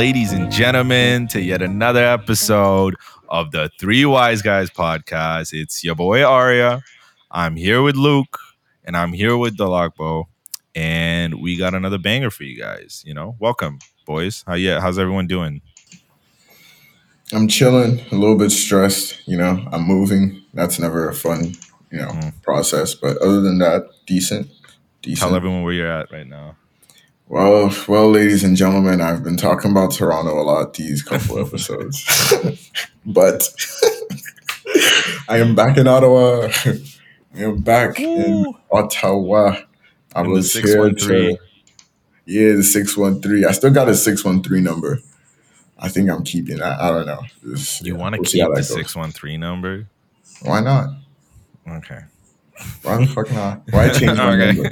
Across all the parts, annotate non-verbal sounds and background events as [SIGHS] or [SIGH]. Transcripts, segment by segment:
Ladies and gentlemen, to yet another episode of the Three Wise Guys podcast. It's your boy Arya. I'm here with Luke, and I'm here with the Lockbow, and we got another banger for you guys. You know, welcome, boys. How yeah? How's everyone doing? I'm chilling, a little bit stressed. You know, I'm moving. That's never a fun, you know, Mm. process. But other than that, decent, decent. Tell everyone where you're at right now. Well, well, ladies and gentlemen, I've been talking about Toronto a lot these couple [LAUGHS] episodes, but [LAUGHS] I am back in Ottawa. [LAUGHS] I am back in Ottawa. I In was here to yeah, the six one three. I still got a six one three number. I think I'm keeping that. I don't know. Just- You want to we'll keep the six one three number? Why not? Okay. Why the fuck not? Why change my Okay. number?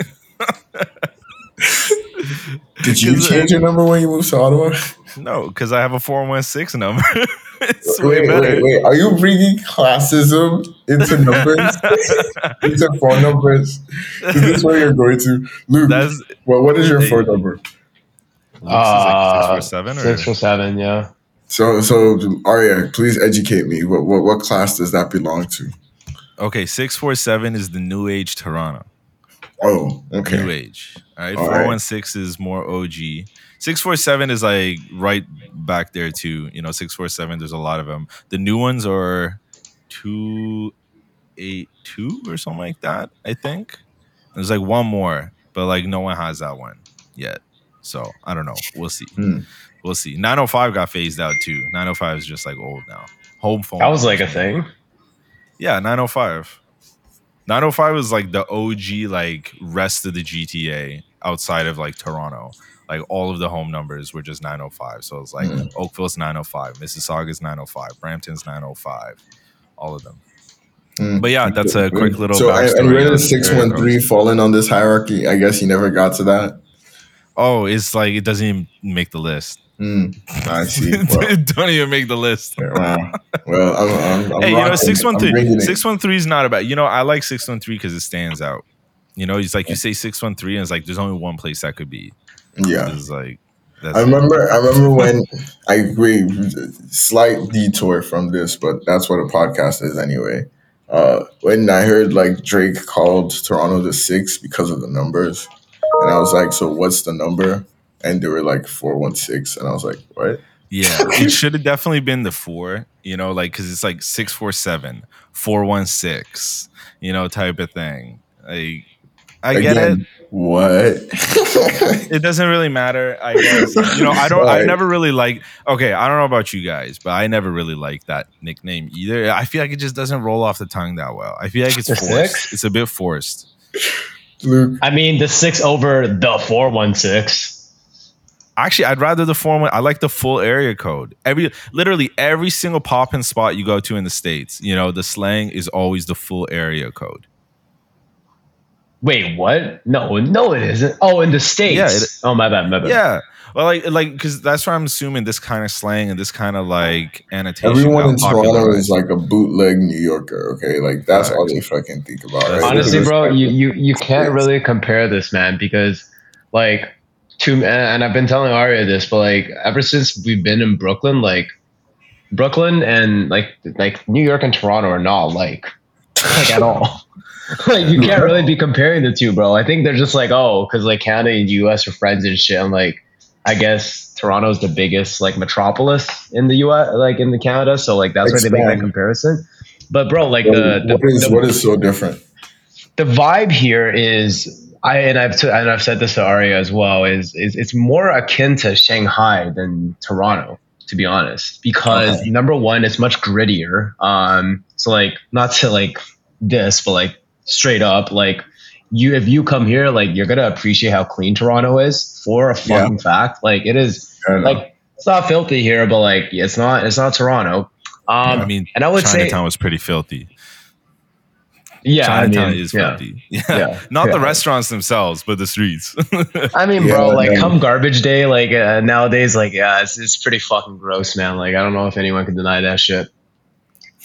Did you 'Cause, uh, change your number when you moved to Ottawa? No, because I have a four one six number. [LAUGHS] it's way Wait, better. wait, wait. Are you bringing classism into numbers? [LAUGHS] into phone numbers? Is this where you're going to? Luke, That's well, what is your phone number? Luke's is like six Uh, four seven or Six or seven, yeah. So, so Arya, please educate me. What, what, what class does that belong to? okay. Six four seven is the new age Toronto. Oh, okay. New okay. age. All right. All Four right. one is more OG. Six four seven is like right back there too. You know, six four seven. There's a lot of them. The new ones are two eight two or something like that. I think there's like one more, but like no one has that one yet. So I don't know. We'll see. Hmm. We'll see. 905 got phased out too. 905 is just like old now. Home phone. That was like a thing. Yeah, 905. 905 is like the OG like rest of the GTA outside of like Toronto. Like all of the home numbers were just 905. So it's like Mm. Oakville's 905, Mississauga's 905, Brampton's 905, all of them. Hmm. But yeah, that's a quick little So, and, backstory and where does six one three fall in on this hierarchy? I guess you never got to that. Oh, it's like it doesn't even make the list. Hmm. I see. [LAUGHS] Well, don't even make the list. wow. Well, I'm, I'm, I'm hey, you know, six one three. Six one three is not about. You know, I like six one three because it stands out. You know, it's like you say six one three, and it's like there's only one place that could be. Yeah. It's like that's I remember. I remember when I agree. Slight detour from this, but that's what a podcast is anyway. Uh, when I heard like Drake called Toronto the six because of the numbers, and I was like, "So what's the number?" And they were like four one six, and I was like, "What?" Yeah, [LAUGHS] it should have definitely been the four, you know, like because it's like 647, 416, you know, type of thing. Like, I get it. What? [LAUGHS] It doesn't really matter. I guess, you know, I don't, I never really like, okay, I don't know about you guys, but I never really like that nickname either. I feel like it just doesn't roll off the tongue that well. I feel like it's The forced. six? It's a bit forced. Luke, I mean, the six over the four one six. Actually, I'd rather the form. I like the full area code. Every literally every single pop in spot you go to in the states, you know, the slang is always the full area code. Wait, what? No, no, it isn't. Oh, in the states. Yeah, it- oh, my bad, my bad. Yeah, well, like like because that's why I'm assuming this kind of slang and this kind of like annotation. everyone in Toronto is like a bootleg New Yorker. Okay, like that's all they fucking think about. Right? Honestly, bro, you you you can't really compare this, man, because like to and- and I've been telling Aria this, but like ever since we've been in Brooklyn, like Brooklyn and like like New York and Toronto are not like like at all. [LAUGHS] like you can't really be comparing the two, bro. I think they're just like oh, because like Canada and U.S. are friends and shit. I'm like, I guess Toronto's the biggest like metropolis in the U.S. like in the Canada, so like that's why they make that comparison. But bro, like the, the, what is the what is so different? the vibe here is I and I've t- and I've said this to Arya as well is is it's more akin to Shanghai than Toronto to be honest because Okay. number one it's much grittier um so like not to like this but like straight up like you if you come here like you're gonna appreciate how clean Toronto is for a Yeah. fucking fact like it is I don't know. like it's not filthy here but like it's not it's not Toronto um I mean, and I would Chinatown say was pretty filthy. Yeah I Chinatown mean, is yeah. filthy. [LAUGHS] Yeah, Yeah. not the restaurants themselves, but the streets. [LAUGHS] I mean, Yeah, bro, like man. come garbage day, like uh, nowadays, like yeah, it's, it's pretty fucking gross, man. Like I don't know if anyone can deny that shit.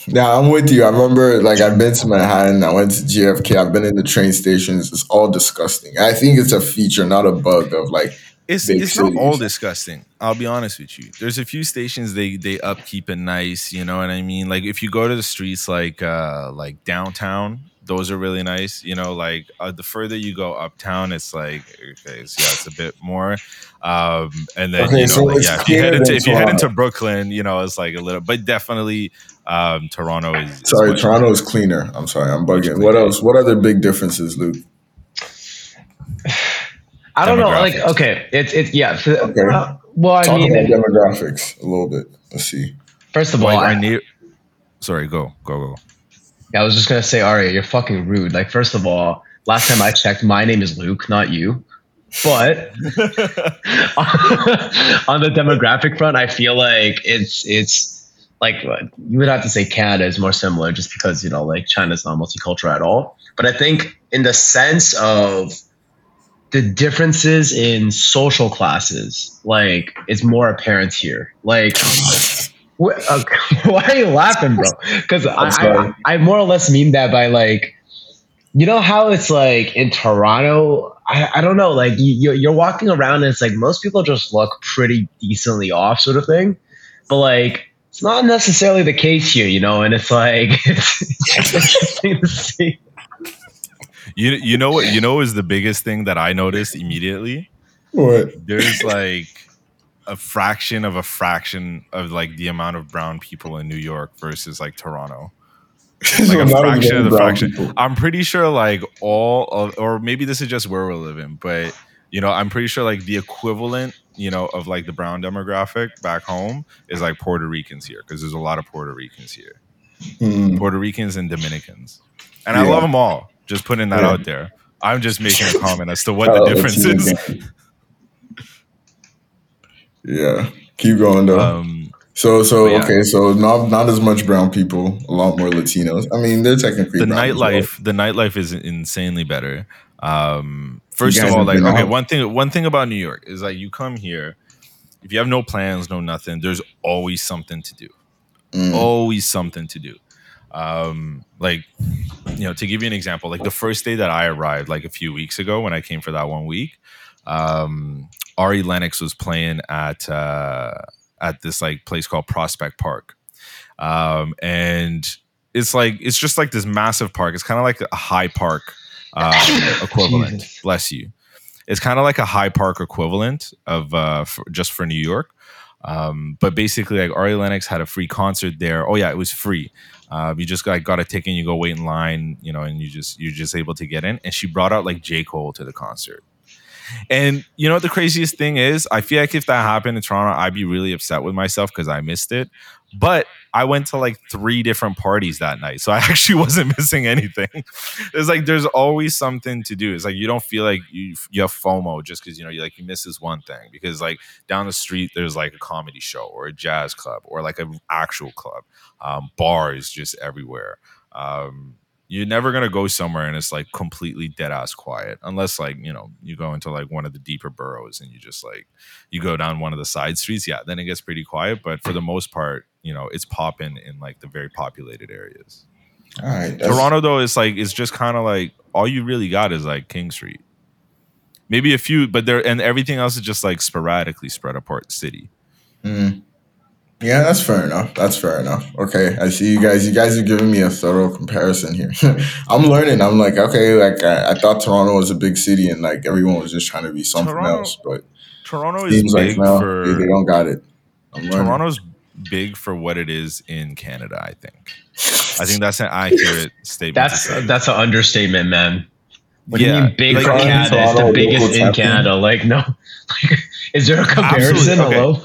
Yeah, I'm with you. I remember, like, I've been to Manhattan. I went to JFK. I've been in the train stations. It's all disgusting. I think it's a feature, not a bug, of like It's big it's not all disgusting. I'll be honest with you. There's a few stations they they upkeep it nice. You know what I mean? Like if you go to the streets like uh like downtown, those are really nice. You know, like uh, the further you go uptown, it's like okay, so yeah, it's a bit more. Um, and then Okay, you know, so like, yeah, if you head into than if you head into Brooklyn, you know, it's like a little, but definitely um Toronto is. is Sorry, much Toronto is cleaner. I'm sorry, I'm bugging. What else? What other big differences, Luke? [SIGHS] I don't know. Like, okay, it's it's yeah. f- Okay. uh, well, I Talk mean, about demographics a little bit. Let's see. first of all, Like our I, near. Sorry, go go go. I was just gonna say, Aria, you're fucking rude. Like, first of all, last time I checked, my name is Luke, not you. But [LAUGHS] on the demographic front, I feel like it's it's like you would have to say Canada is more similar, just because you know, like China's not multicultural at all. But I think in the sense of the differences in social classes, like it's more apparent here. Like, Uh, [LAUGHS] why are you laughing, bro? Because I. I I more or less mean that by like, you know how it's like in Toronto. I, I don't know, like you, you're, you're walking around and it's like most people just look pretty decently off, sort of thing. But like, it's not necessarily the case here, you know. And it's like [LAUGHS] it's, it's interesting to see. You you know what you know is the biggest thing that I noticed immediately. What? There's like a fraction of a fraction of like the amount of brown people in New York versus like Toronto. [LAUGHS] Like a fraction of the fraction. people. I'm pretty sure like all of, or maybe this is just where we're living, but you know, I'm pretty sure like the equivalent, you know, of like the brown demographic back home is like Puerto Ricans here because there's a lot of Puerto Ricans here, Hmm. Puerto Ricans and Dominicans, and I love them all. Just putting that Yeah. out there. I'm just making a [LAUGHS] comment as to what Oh, the difference is. [LAUGHS] Yeah, keep going though. Um, so, so yeah. okay, so not not as much brown people, a lot more Latinos. I mean, they're technically the as well. nightlife the nightlife is insanely better um first of all like okay out? one thing one thing about new york is like you come here if you have no plans no nothing there's always something to do Mm. always something to do um like you know to give you an example like the first day that i arrived like a few weeks ago when i came for that one week um ari lennox was playing at uh at this like place called prospect park um and it's like it's just like this massive park it's kind of like a high park um [COUGHS] equivalent Jesus. bless you it's kind of like a high park equivalent of uh for, just for new york um, but basically, like Ari Lennox had a free concert there. Oh yeah, it was free. Um, you just got got a ticket, and you go wait in line, you know, and you just you're just able to get in. And she brought out like J Cole to the concert. And you know what the craziest thing is? I feel like if that happened in Toronto, I'd be really upset with myself because I missed it. But I went to like three different parties that night, so I [LAUGHS] actually wasn't missing anything. It's like there's always something to do. It's like you don't feel like you you have FOMO just because you know you like you miss this one thing because like down the street there's like a comedy show or a jazz club or like an actual club, um, bars just everywhere. Um, you're never gonna go somewhere and it's like completely dead ass quiet unless like you know you go into like one of the deeper boroughs and you just like you go down one of the side streets yeah then it gets pretty quiet but for the most part you know it's popping in like the very populated areas. All right, toronto though is like it's just kind of like all you really got is like king street. Maybe a few but there and everything else is just like sporadically spread apart city. Mm. Yeah, that's fair enough. That's fair enough. Okay, I see you guys. You guys are giving me a thorough comparison here. [LAUGHS] I'm learning. I'm like, okay, like I, I thought Toronto was a big city and like everyone was just trying to be something Toronto else, but toronto is seems like big no, for they, they don't got it. I'm. Toronto's big for what it is in Canada. I think. I think that's an [LAUGHS] accurate statement. That's to say. that's an understatement, man. What do you mean big like- for Toronto, Canada? It's the biggest in champion. Canada. Like no, like, [LAUGHS] is there a comparison? Okay. Hello.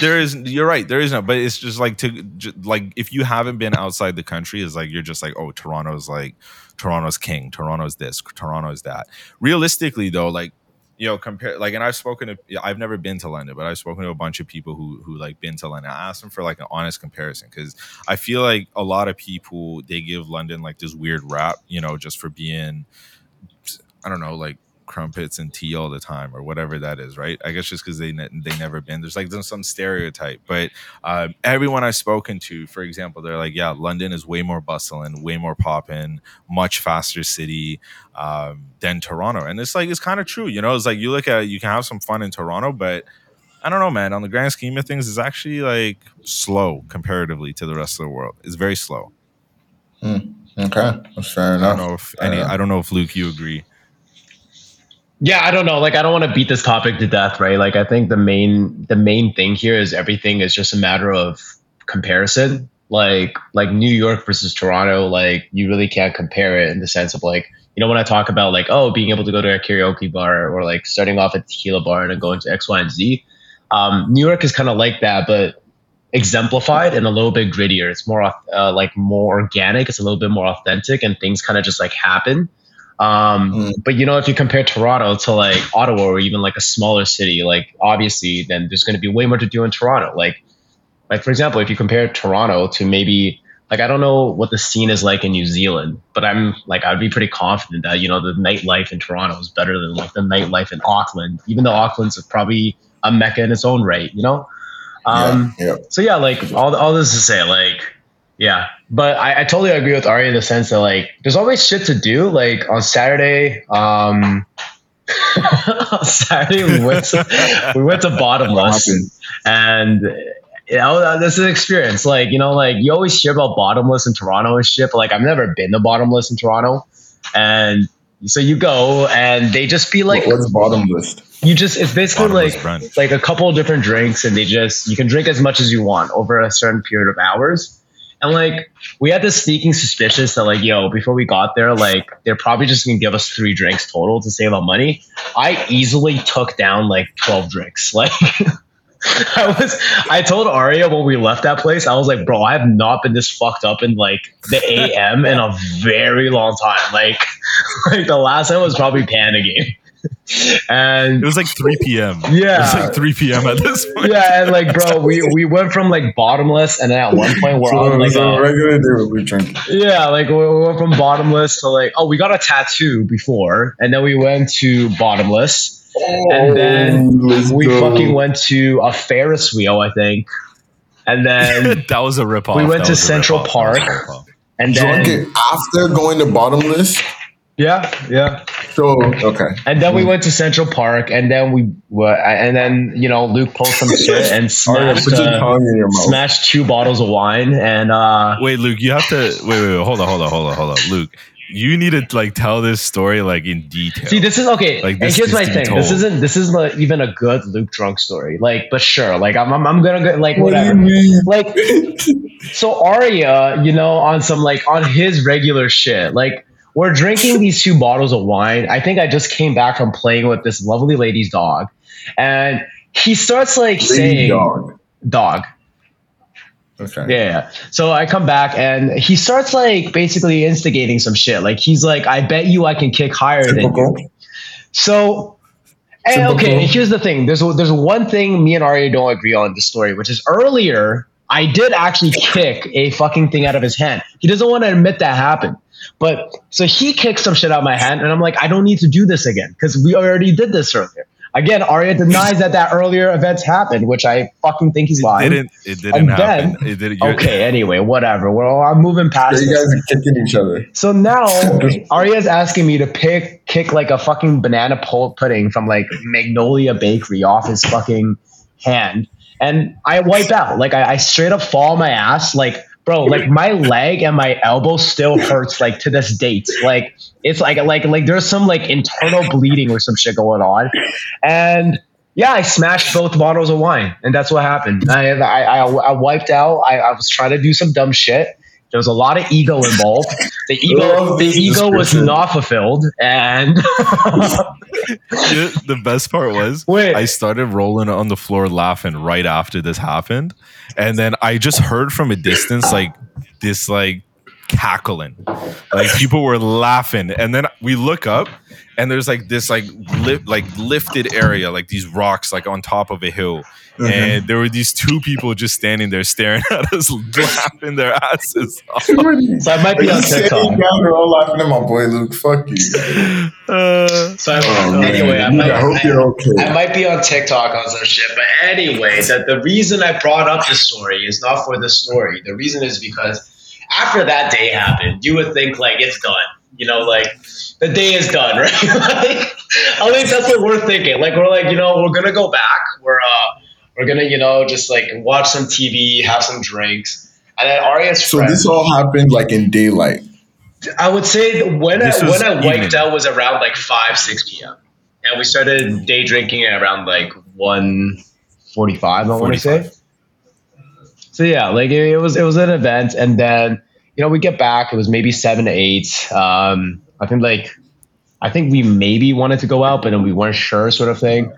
There is. You're right. There is no. But it's just like to like if you haven't been outside the country, is like you're just like oh Toronto's like Toronto's king. Toronto's this. Toronto's that. Realistically though, like you know compare like and I've spoken to I've never been to London, but I've spoken to a bunch of people who who like been to London. I asked them for like an honest comparison because I feel like a lot of people they give London like this weird rap, you know, just for being I don't know, like crumpets and tea all the time or whatever that is, right? I guess just because they ne- they never been. There's like there's some stereotype, but um, everyone I've spoken to, for example, they're like, yeah, London is way more bustling, way more popping, much faster city um, than Toronto, and it's like it's kind of true, you know. It's like you look at you can have some fun in Toronto, but I don't know, man. On the grand scheme of things, it's actually like slow comparatively to the rest of the world. It's very slow. Mm, okay, that's fair I don't know if any. I don't know if Luke, you agree. Yeah, I don't know. Like, I don't want to beat this topic to death, right? Like, I think the main the main thing here is everything is just a matter of comparison. Like, like New York versus Toronto, like you really can't compare it in the sense of like, you know, when I talk about like, oh, being able to go to a karaoke bar or like starting off at tequila bar and then going to X, Y, and Z. Um, New York is kind of like that, but exemplified and a little bit grittier. It's more uh, like more organic. It's a little bit more authentic, and things kind of just like happen. Um, Mm. But you know, if you compare Toronto to like Ottawa or even like a smaller city, like obviously, then there's going to be way more to do in Toronto. Like, like for example, if you compare Toronto to maybe like I don't know what the scene is like in New Zealand, but I'm like I'd be pretty confident that you know the nightlife in Toronto is better than like the nightlife in Auckland, even though Auckland's probably a mecca in its own right. You know. Um, yeah, yeah. so yeah, like all all this to say, like yeah, but I, I totally agree with Ari in the sense that like there's always shit to do. Like on Saturday, um, [LAUGHS] on Saturday we went to, [LAUGHS] we went to Bottomless, and you know this is an experience. Like you know, like you always hear about Bottomless in Toronto and shit, but like I've never been to Bottomless in Toronto, and so you go and they just be like what's bottomless? you just it's basically Bottomless like brunch. like a couple of different drinks and they just you can drink as much as you want over a certain period of hours and like we had this sneaking suspicious that like yo before we got there like they're probably just gonna give us three drinks total to save on money i easily took down like 12 drinks [LAUGHS] like I was I told Aria when we left that place, I was like, bro, I have not been this fucked up in like the AM in a very long time. Like [LAUGHS] like the last time was probably panicking. [LAUGHS] And It was like 3 p.m. Yeah. It was like 3 p.m. at this point. yeah, and like, bro, we, we went from like bottomless, and then at one point we're So on like a a, regular day we drinking. yeah, like we we went from bottomless to like, oh, we got a tattoo before, and then we went to bottomless, oh, And then we go. fucking went to a Ferris wheel, I think, and then [LAUGHS] that was a ripoff. We went That to Central ripoff. That Park. ripoff. and drunk then it after going to bottomless. Yeah, yeah, So okay, and then we went to Central Park, and then we were, and then you know Luke pulled some [LAUGHS] shit and smashed uh, tongue in your mouth. smashed two bottles of wine, and uh, Wait, Luke, you have to wait, wait, wait, hold on, hold on, hold on, hold on. Luke, you need to like tell this story like in detail. See, this is okay. Like, and this here's needs my to be thing. This isn't. This is not even a good Luke drunk story. Like, but sure. Like, I'm. I'm, I'm gonna go. Like, What do whatever. you mean? Like, [LAUGHS] so Arya, you know, on some like on his regular shit. Like, we're drinking these two bottles of wine. I think I just came back from playing with this lovely lady's dog, and he starts like Lady saying dog. dog. Okay. Yeah, yeah. So I come back and he starts like basically instigating some shit. Like he's like, I bet you I can kick higher than you. So, and, okay, here's the thing. There's there's one thing me and Arya don't agree on in this story, which is earlier I did actually kick a fucking thing out of his hand. He doesn't want to admit that happened. But so he kicked some shit out of my hand, and I'm like, I don't need to do this again because we already did this earlier. Again, Arya denies that that earlier events happened, which I fucking think he's it lying. didn't. It didn't And happen. then- it didn't. Okay, anyway, whatever. Well, I'm moving So past you guys are kicking each other. So now Arya's asking me to pick kick like a fucking banana pul- pudding from like Magnolia Bakery off his fucking hand. And I wipe out. Like I, I straight up fall on my ass. Like, bro, like my leg and my elbow still hurts like to this date. Like it's like like like there's some like internal bleeding or some shit going on. And yeah, I smashed both bottles of wine, and that's what happened. I I, I, wiped out. I, I was trying to do some dumb shit. There was a lot of ego involved. The [LAUGHS] ego, Love the ego was not fulfilled, and [LAUGHS] Yeah, the best part was Wait. I started rolling on the floor laughing right after this happened. And then I just heard from a distance like this like cackling. Like people were laughing. And then we look up and there's like this like li- like lifted area, like these rocks like on top of a hill. Mhm. And there were these two people just standing there staring at us, [LAUGHS] laughing their asses off. So I might be [LAUGHS] on TikTok. down, they're all laughing at my boy Luke. Fuck you. Uh, So I, Oh, anyway, I might, I hope you're okay. I might be on TikTok on some shit, but anyway, the, the reason I brought up this story is not for the story. The reason is because after that day happened, you would think like it's done. You know, like the day is done, [LAUGHS] right? like, I think that's what we're thinking. Like we're like, you know, we're gonna go back. We're uh, we're gonna, you know, just like watch some TV, have some drinks, and then Arya's So friend. this all happened like in daylight. I would say when I, This was when I wiped evening. out was around like five six p.m. and we started day drinking at around like one forty five. I want to say. 45. So yeah, like it, it was it was an event, and then you know we get back. It was maybe seven to eight. Um, I think like I think we maybe wanted to go out, but then we weren't sure, sort of thing.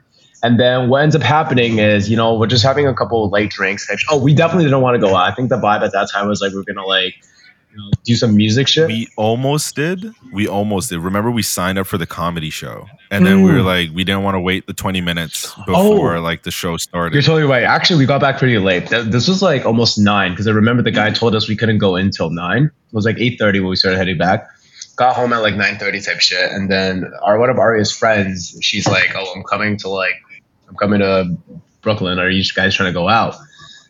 And then what ends up happening is, you know, we're just having a couple of light drinks. Oh, we definitely didn't want to go out. I think the vibe at that time was like we are gonna like, you know, do some music shit. we almost did. We almost did. Remember, we signed up for the comedy show, and then we were Mm. like, we didn't want to wait the twenty minutes before like the show started. You're totally right. Actually, we got back pretty late. This was like almost nine because I remember the guy told us we couldn't go in till nine. It was like eight thirty when we started heading back. Got home at like nine thirty type shit, and then our one of Aria's friends, she's like, "Oh, I'm coming to like, I'm coming to Brooklyn. Are you guys trying to go out?"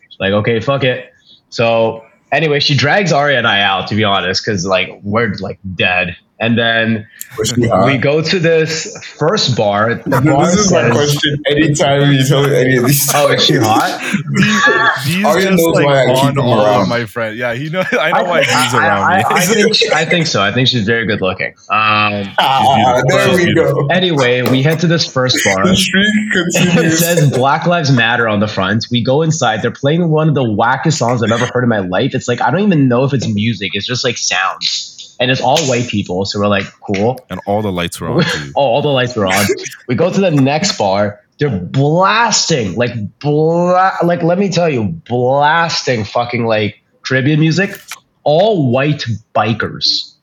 She's like, "Okay, fuck it." So anyway, she drags Aria and I out to be honest, because like we're like dead. And then Was she hot? we go to this first bar. The [LAUGHS] bar this is my question. Anytime you tell me any of these Oh, is she stories. hot? [LAUGHS] These Arya just knows like why I keep on him around. my friend. Yeah, he [LAUGHS] know. I know why he's I, around I, me. I, think, I think so. I think she's very good looking. Um, Ah, there we go. anyway, we head to this first bar. The streak It says Black Lives Matter on the front. We go inside. They're playing one of the wackest songs I've ever heard in my life. It's like I don't even know if it's music. It's just like sounds, and it's all white people. So we're like, cool. and all the lights were on. [LAUGHS] Oh, all the lights were on. [LAUGHS] we go to the next bar. They're blasting, like bla- like let me tell you, blasting fucking like Caribbean music. All white bikers,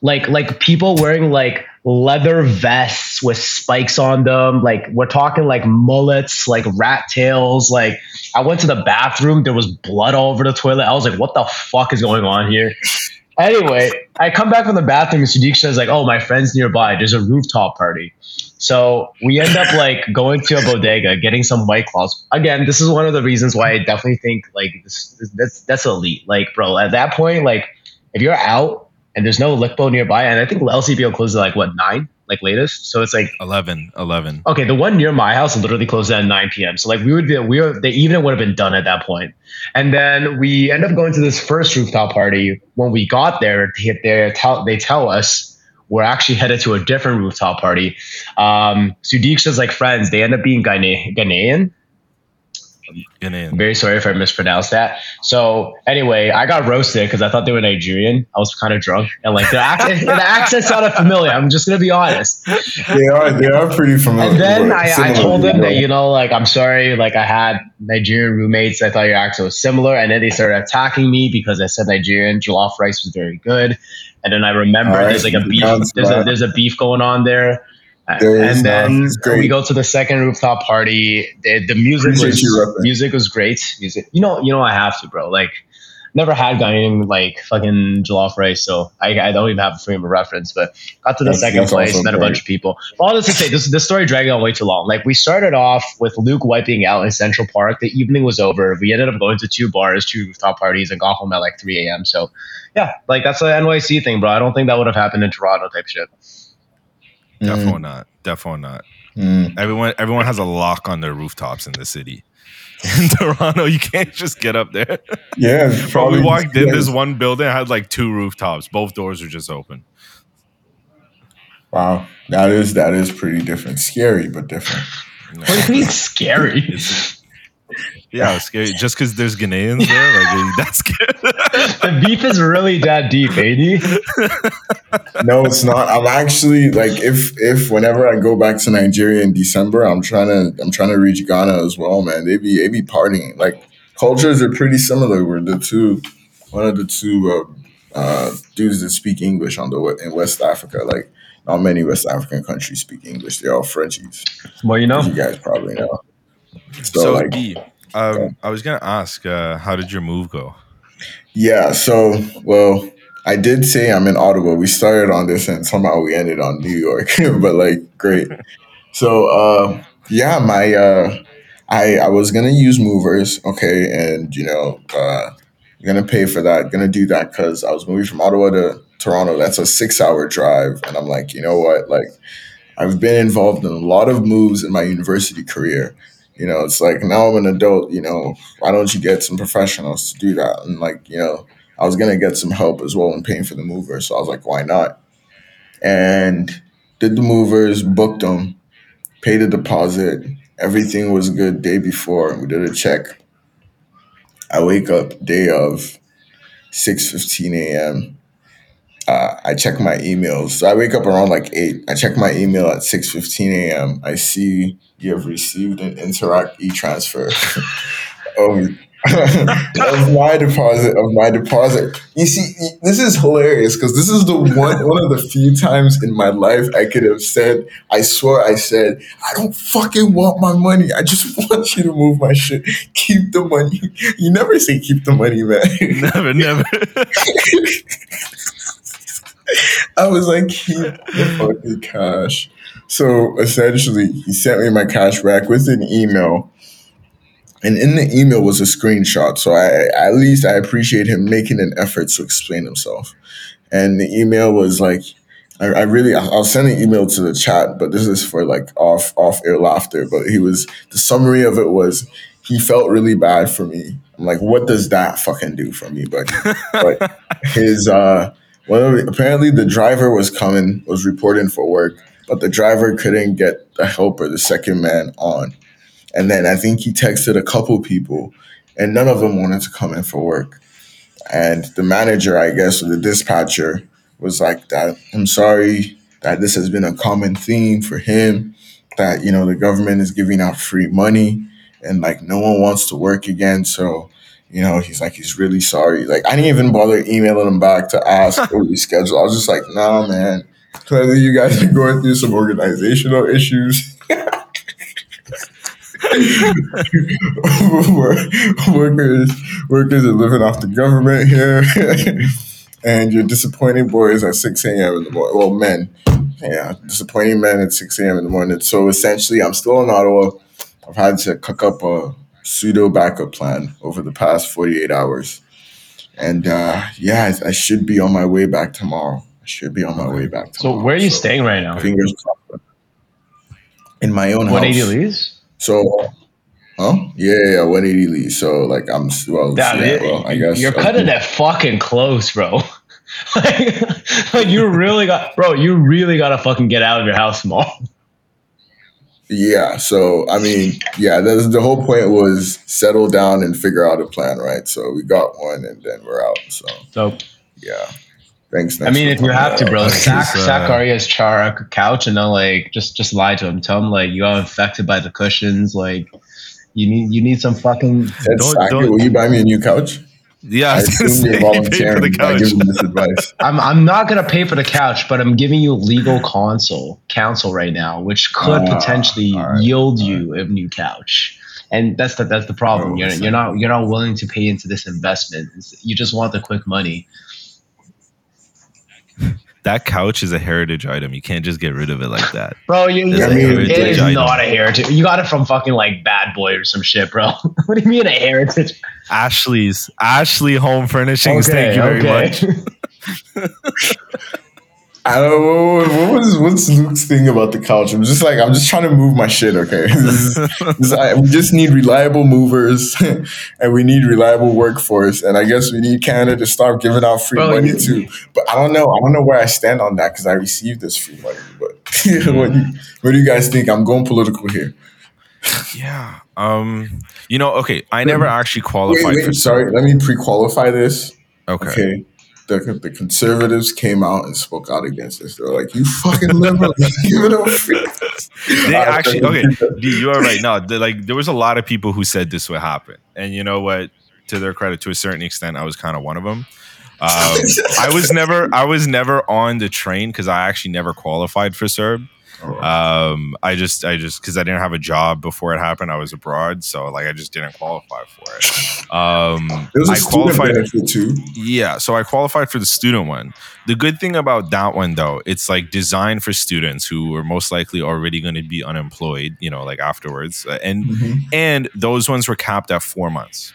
like like people wearing like leather vests with spikes on them. Like we're talking like mullets, like rat tails. Like I went to the bathroom, there was blood all over the toilet. I was like, what the fuck is going on here? [LAUGHS] Anyway, I come back from the bathroom and Sadiq says like, "Oh, my friend's nearby. There's a rooftop party." So we end up like going to a bodega, getting some white claws. Again, this is one of the reasons why I definitely think like this, that's that's elite. Like, bro, at that point, like if you're out and there's no Lickbo nearby, and I think LCBO closes at like what nine, like latest. So it's like 11, 11. okay, the one near my house literally closed at 9 p.m. So like we would be, we were the evening would have been done at that point. And then we end up going to this first rooftop party. When we got there, they, they tell they tell us we're actually headed to a different rooftop party. Um, Sadiq's like friends. They end up being Ghana- Ghanaian. In I'm very sorry if I mispronounced that. So anyway, I got roasted because I thought they were Nigerian. I was kind of drunk and like their accent, the [LAUGHS] accent sounded familiar. I'm just gonna be honest. They are they are pretty familiar. And then I, I told them that, you know, like, I'm sorry, like, I had Nigerian roommates. I thought your accent was similar. And then they started attacking me because I said Nigerian. Jollof rice was very good. And then I remember All right, there's like a beef, there's a, there's a beef going on there. There is and then great. we go to the second rooftop party. The, the music Appreciate was music was great. Music, you know, you know, I have to, bro. Like, never had Ghanaian like fucking jollof rice, so I, I don't even have a frame of reference. But got to the That's- second that's place, met a bunch of people. All this to say, this this story dragged on way too long. Like we started off with Luke wiping out in Central Park. The evening was over. We ended up going to two bars, two rooftop parties, and got home at like 3 a.m. So yeah, like that's an NYC thing, bro. I don't think that would have happened in Toronto type shit. Mm, Definitely not. Definitely not. mm. Everyone everyone has a lock on their rooftops in the city. [LAUGHS] In Toronto, you can't just get up there. Yeah, [LAUGHS] Bro, probably. we walked in yeah. this one building had like two rooftops. Both doors were just open. Wow, that is that is pretty different. Scary, but different. What do you mean scary? It's- yeah, it's scary. Just because there's Ghanaians there, like [LAUGHS] [LAUGHS] that's scary. the beef is really that deep, AD. [LAUGHS] No, it's not. I'm actually like if if whenever I go back to Nigeria in December, I'm trying to I'm trying to reach Ghana as well, man. They be they be partying. Like cultures are pretty similar. We're the two one of the two uh, uh, dudes that speak English on the in West Africa. Like not many West African countries speak English. They're all Frenchies. Well, you know, You guys probably know. So, So, like, B, um, I was gonna ask, uh, how did your move go? yeah. So, well, I did say I'm in Ottawa. We started on this, and somehow we ended on New York. [LAUGHS] but like, great. So, uh, yeah, my uh, I I was gonna use movers, okay, and you know, uh, gonna pay for that. Gonna do that because I was moving from Ottawa to Toronto. That's a six-hour drive, and I'm like, you know what, like. I've been involved in a lot of moves in my university career. You know, it's like now I'm an adult, you know, why don't you get some professionals to do that? And like, you know, I was gonna get some help as well in paying for the mover. So I was like, why not? And did the movers, booked them, paid a deposit. Everything was good day before. We did a check. I wake up day of 6:15 a.m uh, I check my emails. So I wake up around like eight. I check my email at six fifteen a.m. I see you have received an Interac e-transfer [LAUGHS] of, [LAUGHS] of my deposit of my deposit. You see, this is hilarious because this is the one one of the few times in my life I could have said, I swear I said, I don't fucking want my money. I just [LAUGHS] want you to move my shit. Keep the money. You never say keep the money, man. never, never. [LAUGHS] I was like, keep the fucking cash. So essentially, he sent me my cash back with an email. And in the email was a screenshot. So I at least I appreciate him making an effort to explain himself. And the email was like, I, I really I'll send an email to the chat, but this is for like off off air laughter. But he was the summary of it was he felt really bad for me. I'm like, what does that fucking do for me? But but [LAUGHS] his uh well, apparently the driver was coming, was reporting for work, but the driver couldn't get the helper, the second man, on. And then I think he texted a couple people, and none of them wanted to come in for work. And the manager, I guess, or the dispatcher, was like, "That I'm sorry that this has been a common theme for him. That you know the government is giving out free money, and like no one wants to work again. So you know, he's like, he's really sorry. Like, I didn't even bother emailing him back to ask or [LAUGHS] reschedule. I was just like, nah, man. Clearly, you guys are going through some organizational issues. [LAUGHS] workers, workers are living off the government here, [LAUGHS] and you're disappointing boys at 6 a.m. in the morning. Well, men, yeah, disappointing men at 6 a.m. in the morning. So essentially, I'm still in Ottawa. I've had to cook up a pseudo backup plan over the past 48 hours. And uh, yeah, I, I should be on my way back tomorrow. I should be on my way back tomorrow. so where are you staying right now? Fingers crossed. In my own What house. eighty leaves? So, huh? Yeah, yeah, yeah, 180 Lee. So, like, I'm, well, Damn, yeah, it- well I guess. you're cutting be- it fucking close, bro. [LAUGHS] like, [LAUGHS] like you really got, bro. You really got to fucking get out of your house tomorrow. Yeah. So, I mean, yeah, that's, the whole point was settle down and figure out a plan, right? So, we got one and then we're out. So, So yeah. Thanks. I mean, if you have to, bro, Okay, sack so- sack Arya's char uh, couch and then like just just lie to him. Tell him like you got infected by the cushions. Like you need you need some fucking. Don't- don't- will you buy me a new couch? Yeah, I I was gonna assume say, you're you paid for volunteering the by couch. giving this advice. [LAUGHS] I'm I'm not gonna pay for the couch, but I'm giving you legal counsel counsel right now, which could Ah, potentially all right, yield all you a new couch. And that's the that's the problem. Oh, You're, you're not you're not willing to pay into this investment. It's- You just want the quick money. That couch is a heritage item. You can't just get rid of it like that. [LAUGHS] Bro, you, It's you- a heritage it is item. not a heritage. You got it from fucking like Bad Boy or some shit, bro. [LAUGHS] what do you mean a heritage? Ashley's Ashley Home Furnishings. thank you very much. [LAUGHS] I don't know what, was what's Luke's thing about the couch. I'm just like I'm just trying to move my shit. Okay, [LAUGHS] This is- this is- I- we just need reliable movers, [LAUGHS] and we need reliable workforce. And I guess we need Canada to start giving out free money you- too. But I don't know. I don't know where I stand on that because I received this free money. But [LAUGHS] what, do you, what do you guys think? I'm going political here. Yeah. Um. You know. Okay. I never actually qualified Wait, wait, for. sorry. Let me pre-qualify this. Okay. Okay. The, the conservatives came out and spoke out against this. They're like, "You fucking liberals, [LAUGHS] give it up. They actually. Okay. D, you are right. No. like there was a lot of people who said this would happen, and you know what? To their credit, to a certain extent, I was kind of one of them. Um, I was never I was never on the train because I actually never qualified for CERB. Um, I just I just because I didn't have a job before it happened. I was abroad, so like I just didn't qualify for it. Um, It was a I qualified. benefit too. Yeah, so I qualified for the student one. The good thing about that one though, it's like designed for students who are most likely already going to be unemployed, you know, like afterwards. Uh, And Mhm. and those ones were capped at 4 months.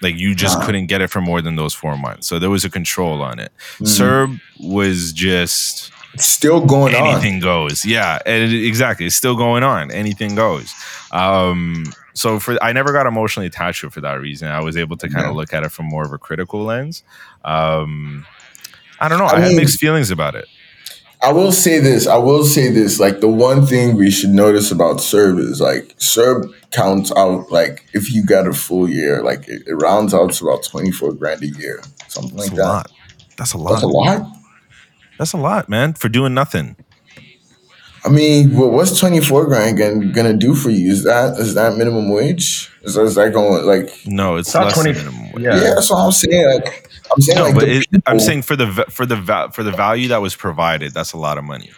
Like you just Wow. couldn't get it for more than those 4 months. So there was a control on it. Mhm. CERB was just still going on. anything goes. Yeah, and it- exactly. It's still going on. Anything goes. Um, so for I never got emotionally attached to it for that reason. I was able to kind Yeah. of look at it from more of a critical lens. Um, I don't know. I, I had mixed feelings about it. I will say this. I will say this. Like the one thing we should notice about CERB is like CERB counts out like if you got a full year, like it, it rounds out to about twenty four grand a year, something That's like that. lot. That's a lot. That's a lot. That's a lot, man, for doing nothing. I mean, well, what's twenty four grand gonna, gonna do for you? Is that is that minimum wage? Is, is that going like? No, it's, It's not less 20 than minimum wage. Yeah. Yeah, that's what I'm saying. Like I'm saying, No, like but the it, I'm saying for the for the va- for the value that was provided, that's a lot of money.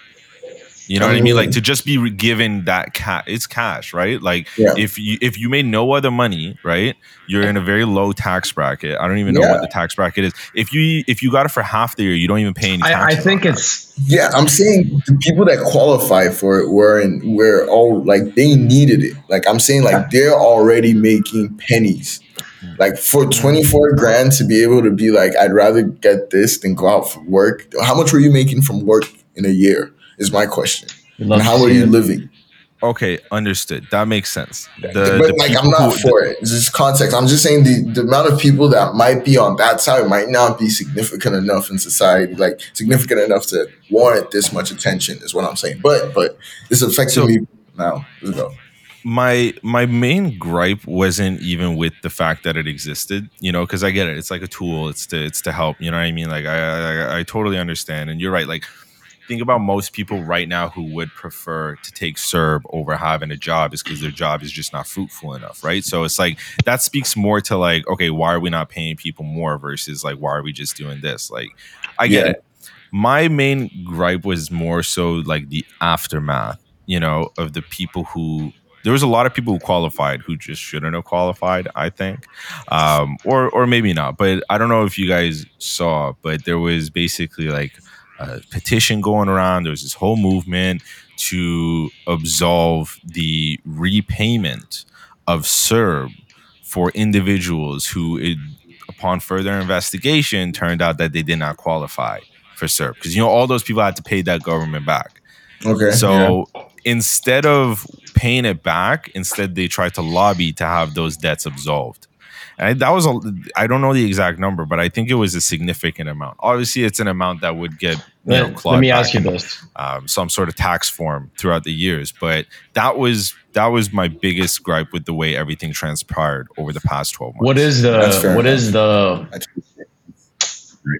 You know I what I mean? Like to just be given that cash, it's cash, right? Like Yeah. if you if you made no other money, right? You're in a very low tax bracket. I don't even know Yeah. what the tax bracket is. If you if you got it for half the year, you don't even pay any I, I think on that. it's Yeah, I'm saying the people that qualify for it were in were all like they needed it. Like I'm saying, like they're already making pennies. Like for 24 grand to be able to be like, I'd rather get this than go out for work. How much were you making from work in a year? Is my question. And how are you it. living? okay, understood. That makes sense. The, but the like, people I'm not who- for it. It's just context. I'm just saying the, the amount of people that might be on that side might not be significant enough in society, like significant enough to warrant this much attention. Is what I'm saying. But but it's affecting So- me now. Let's go. my my main gripe wasn't even with the fact that it existed you know because i get it it's like a tool it's to it's to help you know what i mean like I, I i totally understand and you're right like think about most people right now who would prefer to take CERB over having a job is because their job is just not fruitful enough right? So it's like that speaks more to like okay why are we not paying people more versus like why are we just doing this? Like i get Yeah. it. My main gripe was more so like the aftermath you know of the people who there was a lot of people who qualified who just shouldn't have qualified i think um or or maybe not but i don't know if you guys saw but there was basically like a petition going around there was this whole movement to absolve the repayment of CERB for individuals who it, upon further investigation turned out that they did not qualify for CERB because you know all those people had to pay that government back Okay. so instead of paying it back, instead they tried to lobby to have those debts absolved. And that was a, I don't know the exact number, but I think it was a significant amount. Obviously, it's an amount that would get you know Let, clawed let me back ask you this. um, some sort of tax form throughout the years. But that was that was my biggest gripe with the way everything transpired over the past twelve months. What is the fair what enough. is the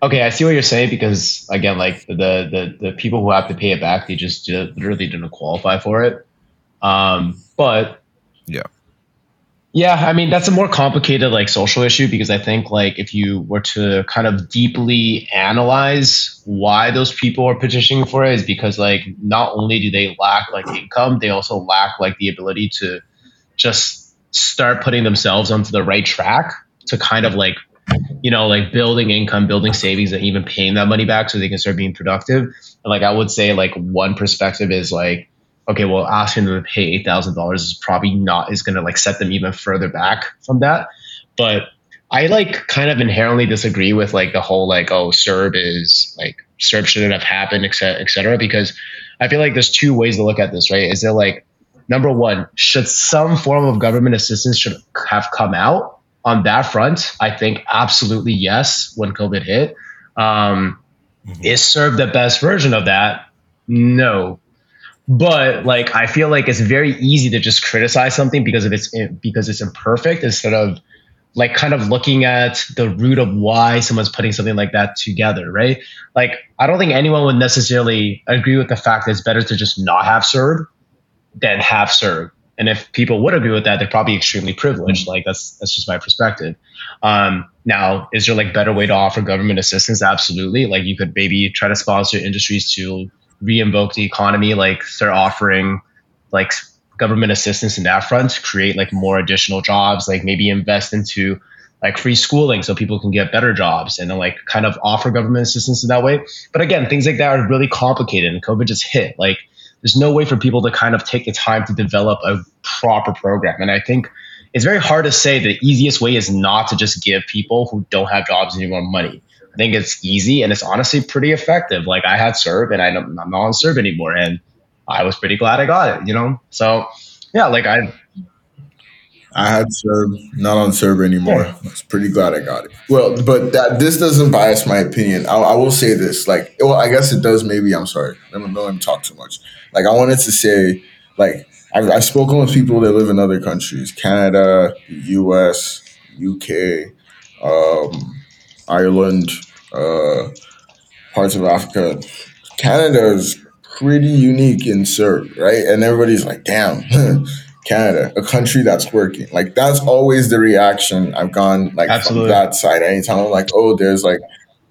Okay, I see what you're saying because again, like the the the people who have to pay it back, they just did, literally didn't qualify for it. Um, but Yeah. Yeah, I mean that's a more complicated like social issue because I think like if you were to kind of deeply analyze why those people are petitioning for it is because like not only do they lack like income, they also lack like the ability to just start putting themselves onto the right track to kind of like you know, like building income, building savings, and even paying that money back so they can start being productive. And like I would say, like one perspective is like, okay, well, asking them to pay eight thousand dollars is probably not is gonna like set them even further back from that. But I like kind of inherently disagree with like the whole like, oh, CERB is like CERB shouldn't have happened, et cetera, et cetera, because I feel like there's two ways to look at this, right? Is there like number one, should some form of government assistance should have come out? on that front, I think absolutely yes. When COVID hit, um, Mhm. is CERB the best version of that? No, but like I feel like it's very easy to just criticize something because of its because it's imperfect instead of like kind of looking at the root of why someone's putting something like that together, right? Like I don't think anyone would necessarily agree with the fact that it's better to just not have CERB than have CERB And if people would agree with that, they're probably extremely privileged. Like that's that's just my perspective. Um, now, is there like better way to offer government assistance? Absolutely. Like you could maybe try to sponsor industries to re-invoke the economy, like start offering like government assistance in that front, create like more additional jobs, like maybe invest into like free schooling so people can get better jobs and then like kind of offer government assistance in that way. But again, things like that are really complicated and COVID just hit. Like there's no way for people to kind of take the time to develop a proper program. And I think it's very hard to say the easiest way is not to just give people who don't have jobs anymore money. I think it's easy and it's honestly pretty effective. Like I had CERB and I am not on CERB anymore, and I was pretty glad I got it. You know, so yeah, like I I had CERB, not on CERB anymore. I was pretty glad I got it. Well, but that this doesn't bias my opinion. I, I will say this, like, well, I guess it does. Maybe I'm sorry. Let me not let me talk too much. Like, I wanted to say, like, I've, I've spoken with people that live in other countries, Canada, U.S., UK, um, Ireland, uh, parts of Africa. Canada is pretty unique in CERB, right? And everybody's like, damn. [LAUGHS] Canada, a country that's working. Like that's always the reaction I've gone like Absolutely. from that side. Anytime I'm like, oh, there's like,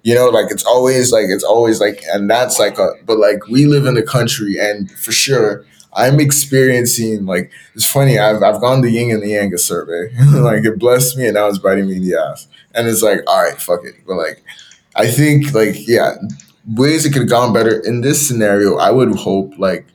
you know, like it's always like it's always like, and that's like a. But like we live in a country, and for sure, I'm experiencing like it's funny. I've I've gone the yin and the yang survey. [LAUGHS] like it blessed me, and now it's biting me in the ass. And it's like, all right, fuck it. But like, I think like yeah, ways it could have gone better in this scenario. I would hope like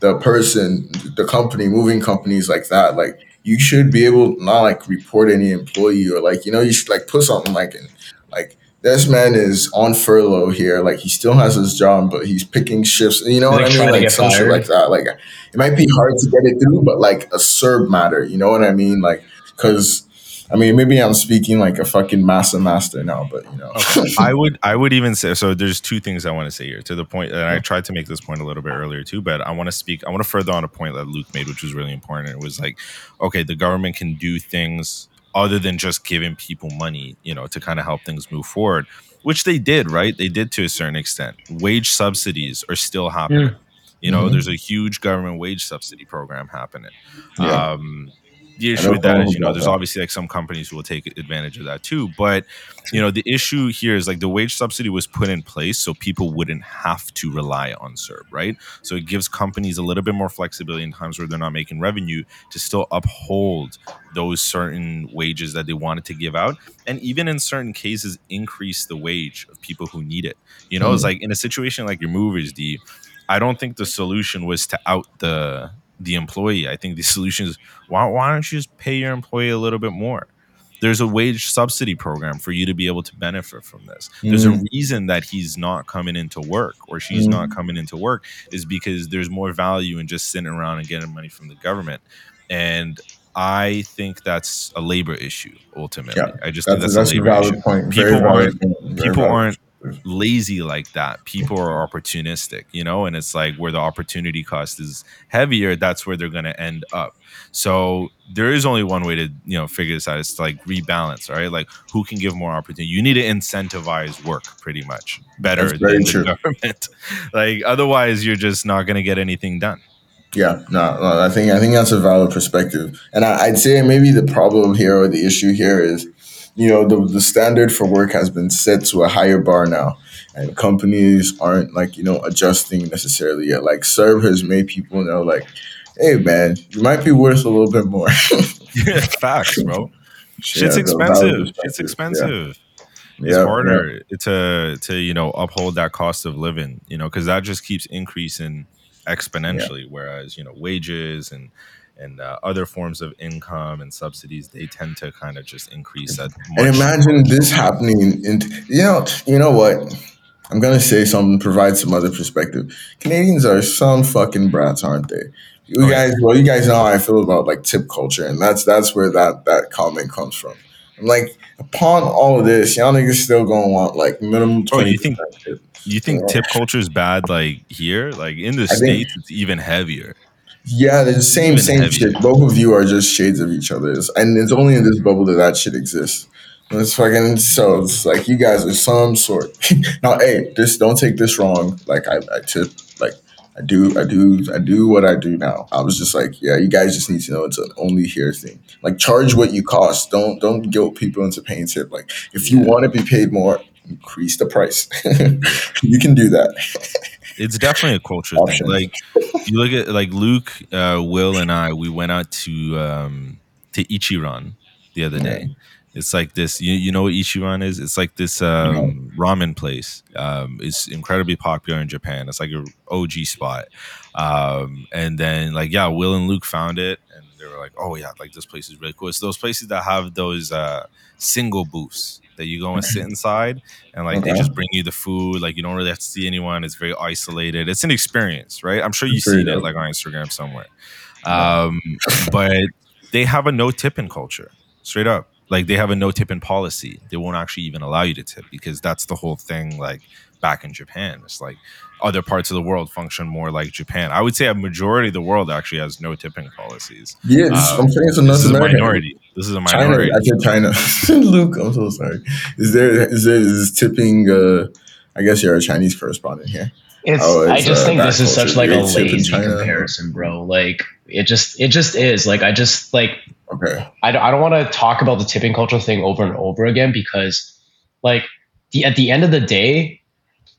the person, the company, moving companies like that, like you should be able not like report any employee or like you know you should like put something like in like this man is on furlough here, like he still has his job, but he's picking shifts. You know what I mean? Like some shit like that. Like it might be hard to get it through, but like a CERB matter. You know what I mean? Like because I mean, maybe I'm speaking like a fucking master master now, but you know. okay. [LAUGHS] I would I would even say so there's two things I want to say here to the point and I tried to make this point a little bit earlier too, but I want to speak I want to further on a point that Luke made, which was really important. It was like, okay, the government can do things other than just giving people money, you know, to kind of help things move forward, which they did, right? They did to a certain extent. Wage subsidies are still happening. Yeah. You know, mm-hmm. there's a huge government wage subsidy program happening. Yeah. Um, the issue with that is, you know, there's that. obviously like some companies who will take advantage of that too. But you know, the issue here is like the wage subsidy was put in place so people wouldn't have to rely on CERB, right? So it gives companies a little bit more flexibility in times where they're not making revenue to still uphold those certain wages that they wanted to give out, and even in certain cases, increase the wage of people who need it. You know, mm. it's like in a situation like your movies, D. I don't think the solution was to out the the employee. I think the solution is why, why don't you just pay your employee a little bit more? There's a wage subsidy program for you to be able to benefit from this. Mm-hmm. There's a mm. reason that he's not coming into work or she's mm-hmm. not coming into work is because there's more value in just sitting around and getting money from the government. And I think that's a labor issue ultimately. Yeah, I just that's, think that's, a, that's a labor issue. Point. People aren't people aren't lazy like that. People are opportunistic, you know, and it's like where the opportunity cost is heavier, that's where they're going to end up. So there is only one way to, you know, figure this out. It's to like rebalance, right? Like who can give more opportunity? You need to incentivize work pretty much better than the government. [LAUGHS] like otherwise you're just not going to get anything done. Yeah, no, no, I think I think that's a valid perspective, and I, I'd say maybe the problem here or the issue here is you know the, the standard for work has been set to a higher bar now. And companies aren't like you know adjusting necessarily yet. Like CERB has made people know like hey man you might be worth a little bit more. Yeah [LAUGHS] [LAUGHS] facts bro. Shit's yeah, expensive. it's expensive. Yeah. it's harder to to you know uphold that cost of living you know because that just keeps increasing exponentially whereas you know wages and and uh, other forms of income and subsidies, they tend to kind of just increase at. and imagine this happening And you know, you know what? I'm gonna say something, provide some other perspective. Canadians are some fucking brats, aren't they? You oh, guys, well, you guys know how I feel about like tip culture, and that's that's where that that comment comes from. I'm like, upon all of this, y'all niggas still gonna want like minimum. Oh, you think you think tip culture is bad? Like here, like in the I states, think, it's even heavier. Yeah, the same same heavy. shit. Both of you are just shades of each other's, and it's only in this bubble that that shit exists. And it's fucking so it's like you guys are some sort. [LAUGHS] now, hey, this don't take this wrong. Like I, I tip like I do, I do, I do what I do now. I was just like, yeah, you guys just need to know it's an only here thing. Like, charge what you cost. Don't don't guilt people into paying tip. Like, if you want to be paid more, increase the price. [LAUGHS] you can do that. [LAUGHS] it's definitely a culture Options. thing. Like you look at like Luke, uh, Will, and I. We went out to um, to Ichiran the other day. It's like this. You, you know what Ichiran is? It's like this um, ramen place. Um, it's incredibly popular in Japan. It's like a OG spot. Um, and then like yeah, Will and Luke found it, and they were like, oh yeah, like this place is really cool. It's those places that have those uh, single booths that you go and sit inside, and like they just bring you the food. Like you don't really have to see anyone. It's very isolated. It's an experience, right? I'm sure you've Very seen it like on Instagram somewhere. Um, but they have a no tipping culture, straight up. Like they have a no tipping policy. They won't actually even allow you to tip because that's the whole thing. Like back in Japan, it's like other parts of the world function more like Japan. I would say a majority of the world actually has no tipping policies. Yeah, Um, I'm saying it's a This is a American. minority. This is a China. I said China. [LAUGHS] Luke, I'm so sorry. Is there is there is tipping? Uh, I guess you're a Chinese correspondent here. It's, Oh, I just uh, think this is such like a They tip in lazy comparison, bro. Like it just it just is. Like I just like Okay, I don't, I don't want to talk about the tipping culture thing over and over again because like the at the end of the day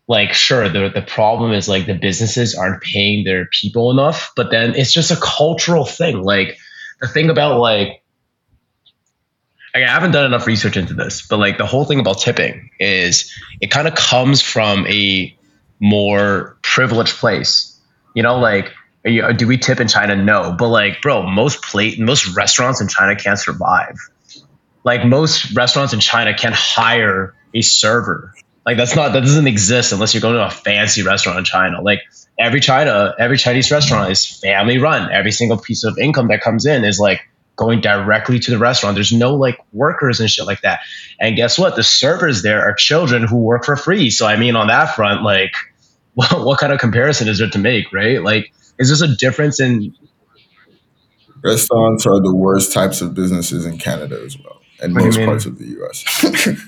like sure the the problem is like the businesses aren't paying their people enough but then it's just a cultural thing like the thing about like I haven't done enough research into this, but like the whole thing about tipping is it kind of comes from a more privileged place. You know, like you- do we tip in China? No, but like, bro, most plate, most restaurants in China can't survive. Like most restaurants in China can't hire a server. Like that's not that doesn't exist unless you're going to a fancy restaurant in China. Like every China, every Chinese restaurant is family run. Every single piece of income that comes in is like going directly to the restaurant. There's no like workers and shit like that. And guess what? The servers there are children who work for free. So I mean, on that front, like, [LAUGHS] what, what kind of comparison is there to make, right? Like, is this a difference in? restaurants are the worst types of businesses in Canada as well, and most parts of the U.S. [LAUGHS]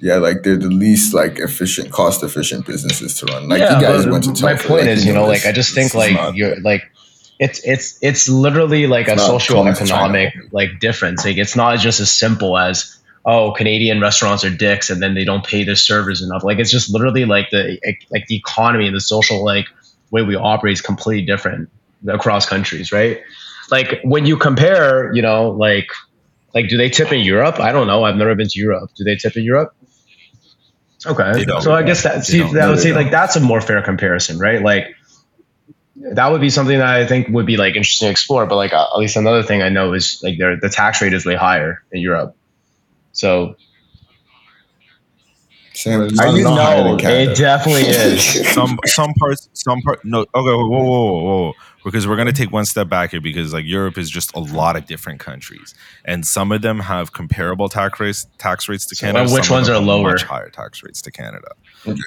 yeah, like they're the least like efficient, cost efficient businesses to run. Like yeah, you guys went to my point like, is, you know, like I just think like not- you're like. It's it's it's literally like a It's not social economic like difference. Like it's not just as simple as oh Canadian restaurants are dicks and then they don't pay their servers enough. Like it's just literally like the like the economy and the social like way we operate is completely different across countries, right? Like when you compare, you know, like like do they tip in Europe? I don't know. I've never been to Europe. Do they tip in Europe? Okay, so I guess that see, that would say like that's a more fair comparison, right? Like that would be something that I think would be like interesting to explore. But like uh, at least another thing I know is like their the tax rate is way higher in Europe. So Sam, it's I you not know it definitely [LAUGHS] is. some some parts some part no okay whoa whoa whoa whoa because we're gonna take one step back here because like Europe is just a lot of different countries and some of them have comparable tax rates tax rates to Canada. and which some ones are lower? Much higher tax rates to Canada. Okay.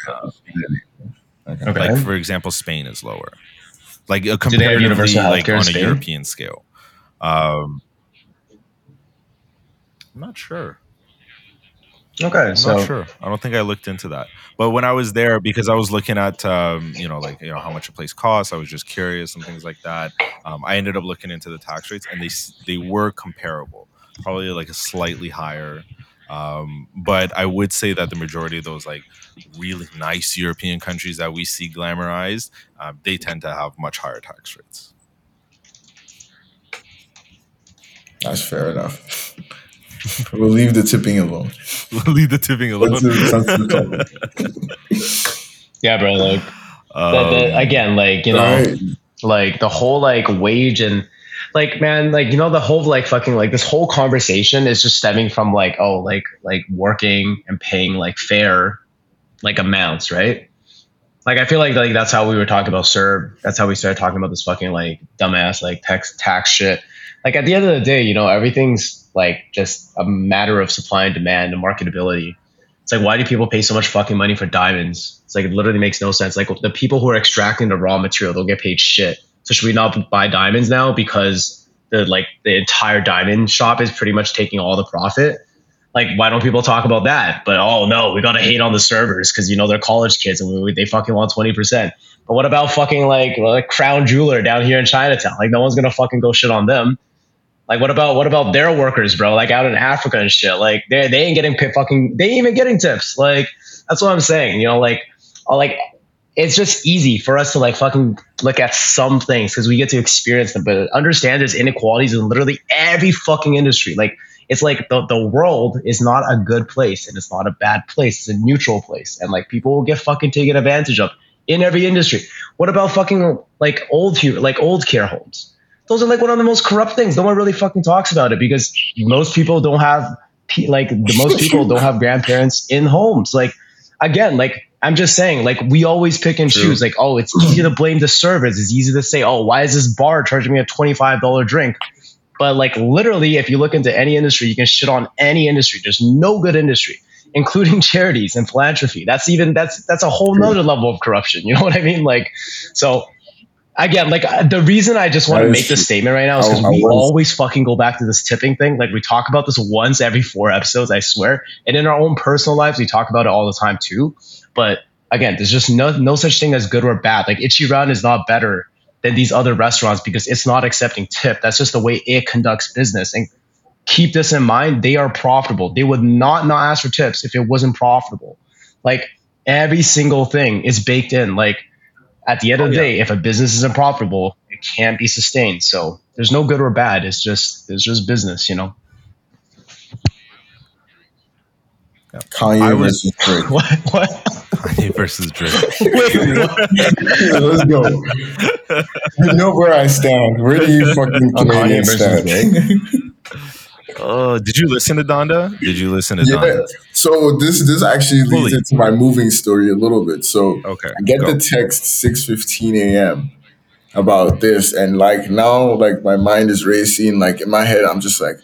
Okay. Like for example, Spain is lower. Like a comparatively, like on a? European scale. Um, I'm not sure. okay, I'm so not sure. I don't think I looked into that. But when I was there, because I was looking at, um, you know, like you know how much a place costs, I was just curious and things like that. Um, I ended up looking into the tax rates, and they they were comparable, probably like a slightly higher. Um, but I would say that the majority of those like really nice European countries that we see glamorized, uh, they tend to have much higher tax rates. That's fair enough. [LAUGHS] we'll leave the tipping alone. [LAUGHS] We'll leave the tipping alone. Let's do the sensitive [LAUGHS] yeah, bro. Like Um, the, the, again, like you know, Alright. like the whole like wage and like man like you know the whole like fucking like this whole conversation is just stemming from like oh like like working and paying like fair like amounts right? Like i feel like like that's how we were talking about CERB. That's how we started talking about this fucking like dumbass like tax tax shit. Like at the end of the day you know everything's like just a matter of supply and demand and marketability. It's like why do people pay so much fucking money for diamonds? It's like it literally makes no sense. Like the people who are extracting the raw material they'll get paid shit. So should we not buy diamonds now because the like the entire diamond shop is pretty much taking all the profit? Like, why don't people talk about that? But oh no, we gotta hate on the servers because you know they're college kids and we, they fucking want twenty percent. But what about fucking like like Crown Jeweler down here in Chinatown? Like no one's gonna fucking go shit on them. Like what about what about their workers, bro? Like out in Africa and shit. Like they they ain't getting fucking they ain't even getting tips. Like that's what I'm saying. You know, like uh, like it's just easy for us to like fucking look at some things because we get to experience them. But understand there's inequalities in literally every fucking industry. Like it's like the, the world is not a good place and it's not a bad place. It's a neutral place. And like people will get fucking taken advantage of in every industry. What about fucking like old like old care homes? those are like one of the most corrupt things. No one really fucking talks about it because most people don't have like the most [LAUGHS] people don't have grandparents in homes. Like again, like I'm just saying, like we always pick and True. choose. Like, oh, it's easy to blame the service. It's easy to say, oh, why is this bar charging me a twenty five dollar drink? But like literally, if you look into any industry, you can shit on any industry. There's no good industry, including [LAUGHS] charities and philanthropy. That's even that's that's a whole nother level of corruption. You know what I mean? Like, so again, like uh, the reason I just want to make this statement right now is because we always fucking go back to this tipping thing. Like we talk about this once every four episodes, I swear. And in our own personal lives, we talk about it all the time too. But again, there's just no no such thing as good or bad. Like Ichiran is not better than these other restaurants because it's not accepting tip. That's just the way it conducts business. And keep this in mind, they are profitable. They would not not ask for tips if it wasn't profitable. Like every single thing is baked in. Like at the end of the oh, day, if a business isn't profitable, it can't be sustained. So there's no good or bad. It's just it's just business, you know. Kanye was, versus Drake. [LAUGHS] What? What? Kanye versus Drake. [LAUGHS] Let's go. You know where I stand. Where do you fucking Kanye stand? [LAUGHS] Oh, did you listen to Donda? Did you listen to yeah. Donda? So this this actually leads Fully. into my moving story a little bit. So okay, I get go. the text six fifteen a.m. about this, and like now, like my mind is racing. Like in my head, I'm just like,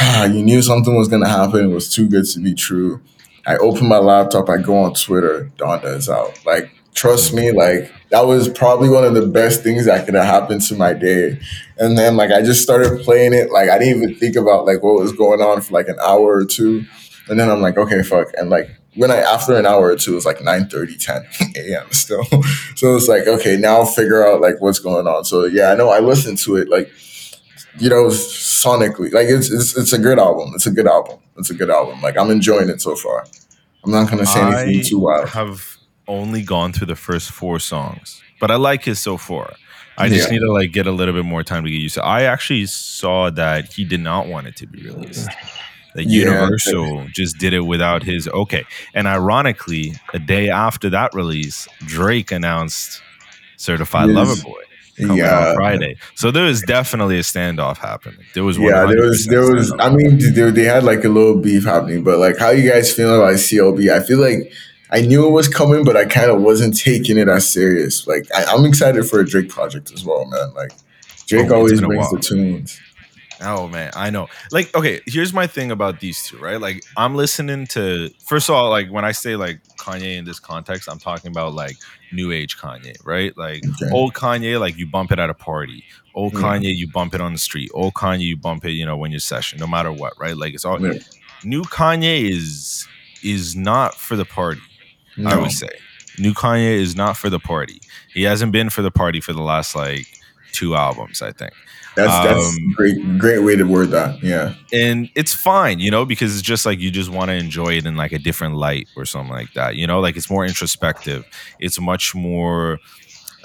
ah, you knew something was gonna happen. It was too good to be true. I open my laptop. I go on Twitter. Donda is out. Like trust me, like that was probably one of the best things that could have happened to my day. And then like I just started playing it. Like I didn't even think about like what was going on for like an hour or two. And then I'm like, okay, fuck. And like when I after an hour or two, it was like 9 30, 10 [LAUGHS] a.m. still. [LAUGHS] so it's like, okay, now figure out like what's going on. So yeah, I know I listened to it like you know, sonically. Like it's it's it's a good album. It's a good album. It's a good album. Like I'm enjoying it so far. I'm not gonna say anything I too wild. I have only gone through the first four songs, but I like it so far. I just yeah. need to like get a little bit more time to get used to. I actually saw that he did not want it to be released. That yeah. Universal just did it without his okay. And ironically, a day after that release, Drake announced Certified Lover Boy yeah. Friday. So there was definitely a standoff happening. There was yeah, there was there was. I mean, they, they had like a little beef happening, but like, how you guys feeling about CLB? I feel like I knew it was coming, but I kind of wasn't taking it as serious. Like I, am excited for a Drake project as well, man. Like Drake oh, always brings the tunes. Oh man, I know. Like, okay, here's my thing about these two, right? Like, I'm listening to first of all, like when I say like Kanye in this context, I'm talking about like new age Kanye, right? Like okay. old Kanye, like you bump it at a party. Old yeah. Kanye, you bump it on the street. Old Kanye, you bump it, you know, when you're session, no matter what, right? Like it's all yeah. new Kanye is is not for the party. No. I would say new Kanye is not for the party. He hasn't been for the party for the last like two albums, I think. That's that's um, great great way to word that. Yeah. And it's fine, you know, because it's just like you just want to enjoy it in like a different light or something like that. You know, like it's more introspective. It's much more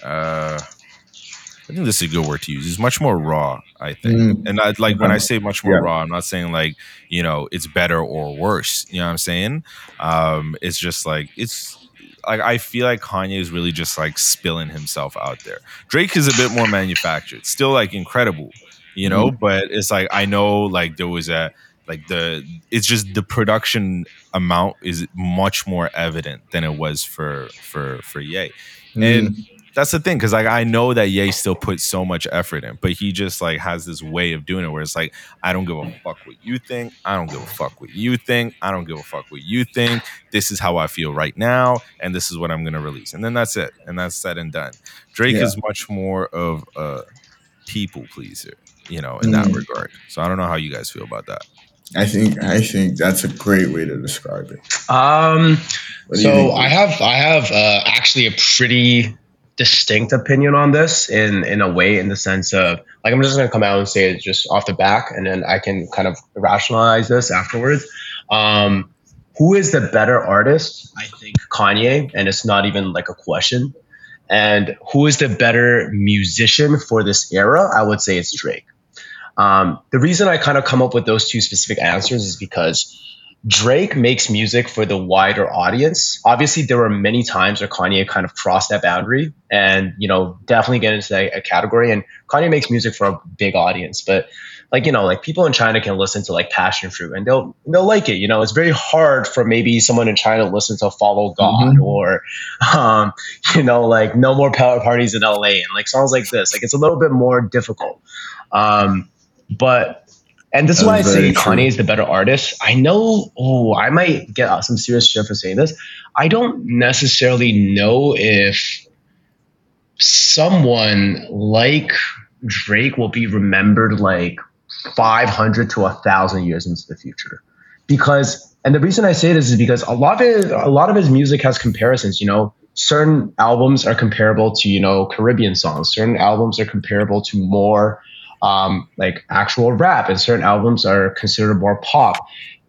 uh I think this is a good word to use. It's much more raw, I think. Mm. And I like when I say much more yeah. raw, I'm not saying like, you know, it's better or worse. You know what I'm saying? Um, it's just like it's like I feel like Kanye is really just like spilling himself out there. Drake is a bit more manufactured, still like incredible, you know, mm. but it's like I know like there was a like the it's just the production amount is much more evident than it was for for for Ye. Mm. And that's the thing because like I know that Ye still puts so much effort in, but he just like has this way of doing it where it's like I don't give a fuck what you think, I don't give a fuck what you think, I don't give a fuck what you think. This is how I feel right now, and this is what I'm gonna release, and then that's it, and that's said and done. Drake yeah. is much more of a people pleaser, you know, in mm. that regard. So I don't know how you guys feel about that. I think I think that's a great way to describe it. Um, so I have I have uh, actually a pretty distinct opinion on this in in a way in the sense of like I'm just gonna come out and say it just off the back and then I can kind of rationalize this afterwards. Um, who is the better artist? I think Kanye, and it's not even like a question. And who is the better musician for this era? I would say it's Drake. Um, the reason I kind of come up with those two specific answers is because Drake makes music for the wider audience. Obviously, there were many times where Kanye kind of crossed that boundary and, you know, definitely get into that a category. And Kanye makes music for a big audience. But like, you know, like people in China can listen to like Passion Fruit and they'll they'll like it. You know, it's very hard for maybe someone in China to listen to Follow God mm-hmm. or um, [LAUGHS] you know, like No More Power Parties in LA and like songs like this. Like it's a little bit more difficult. Um, but and this is why I say true. Kanye is the better artist. I know, oh, I might get some serious shit for saying this. I don't necessarily know if someone like Drake will be remembered like 500 to 1,000 years into the future. Because, and the reason I say this is because a lot of it, a lot of his music has comparisons, you know, certain albums are comparable to, you know, Caribbean songs. Certain albums are comparable to more um, like actual rap, and certain albums are considered more pop.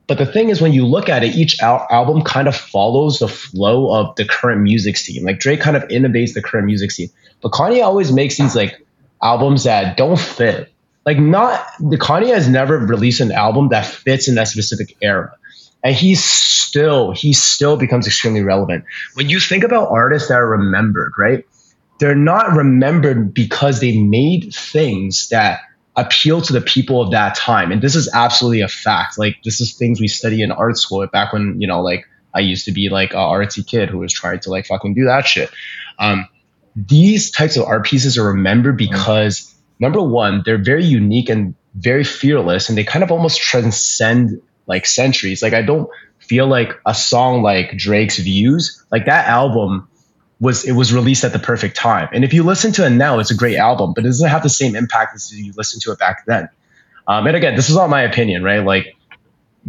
But the thing is, when you look at it, each al- album kind of follows the flow of the current music scene. Like Drake kind of innovates the current music scene, but Kanye always makes these like albums that don't fit. Like not the Kanye has never released an album that fits in that specific era, and he's still he still becomes extremely relevant. When you think about artists that are remembered, right? They're not remembered because they made things that appeal to the people of that time. And this is absolutely a fact. Like this is things we study in art school back when, you know, like I used to be like a artsy kid who was trying to like fucking do that shit. Um, these types of art pieces are remembered because number one, they're very unique and very fearless and they kind of almost transcend like centuries. Like I don't feel like a song like Drake's Views, like that album was it was released at the perfect time. And if you listen to it now, it's a great album, but it doesn't have the same impact as you listen to it back then. Um, and again, this is all my opinion, right? Like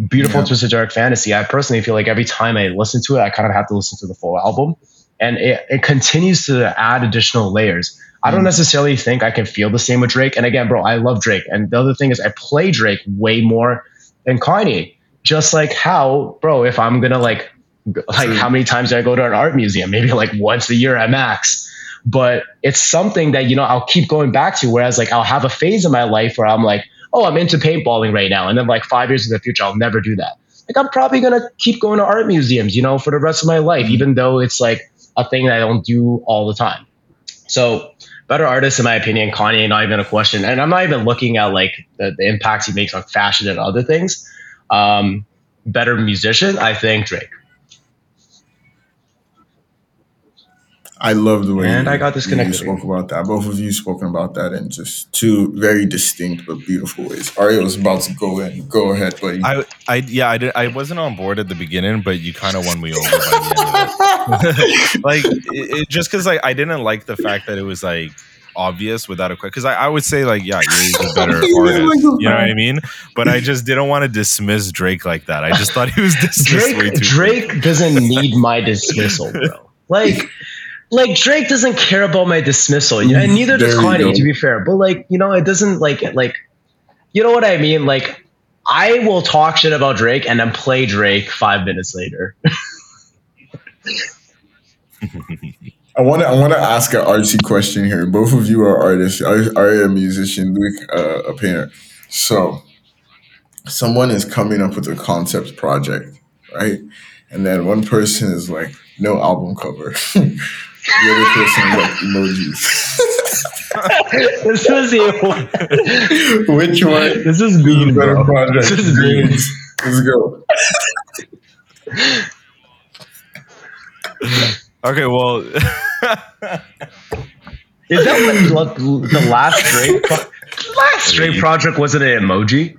Beautiful yeah. Twisted Dark Fantasy. I personally feel like every time I listen to it, I kind of have to listen to the full album. And it, it continues to add additional layers. I don't mm. necessarily think I can feel the same with Drake. And again, bro, I love Drake. And the other thing is I play Drake way more than Kanye. Just like how, bro, if I'm gonna like like how many times do I go to an art museum? Maybe like once a year at max. But it's something that, you know, I'll keep going back to. Whereas like I'll have a phase in my life where I'm like, oh, I'm into paintballing right now. And then like five years in the future, I'll never do that. Like I'm probably gonna keep going to art museums, you know, for the rest of my life, even though it's like a thing that I don't do all the time. So better artist, in my opinion, Kanye, not even a question. And I'm not even looking at like the, the impacts he makes on fashion and other things. Um, better musician, I think Drake. I love the way and you, I got disconnected. You spoke about that. Both of you spoken about that in just two very distinct but beautiful ways. Aria was about to go in. Go ahead, buddy. I, I, yeah, I did. I wasn't on board at the beginning, but you kind of won me over by the end of it. [LAUGHS] like, it, it, just because like I didn't like the fact that it was like obvious without a question. Because I, I, would say like, yeah, he's a better [LAUGHS] artist. You know what I mean? But I just didn't want to dismiss Drake like that. I just thought he was [LAUGHS] dismissed Drake, Drake doesn't need my dismissal, bro. Like like Drake doesn't care about my dismissal, you and neither does Kanye, to be fair. But like, you know, it doesn't like like, you know what I mean? Like, I will talk shit about Drake and then play Drake five minutes later. [LAUGHS] I want to I want to ask an artsy question here. Both of you are artists. Are, are a musician, Luke, uh, a painter. So, someone is coming up with a concept project, right? And then one person is like, "No album cover." [LAUGHS] The other person like emojis. [LAUGHS] this is you. Which one? This is mean, bro. Project? This is mean. Let's go. okay, well. [LAUGHS] is that what the last Drake pro- last Drake project was it an emoji?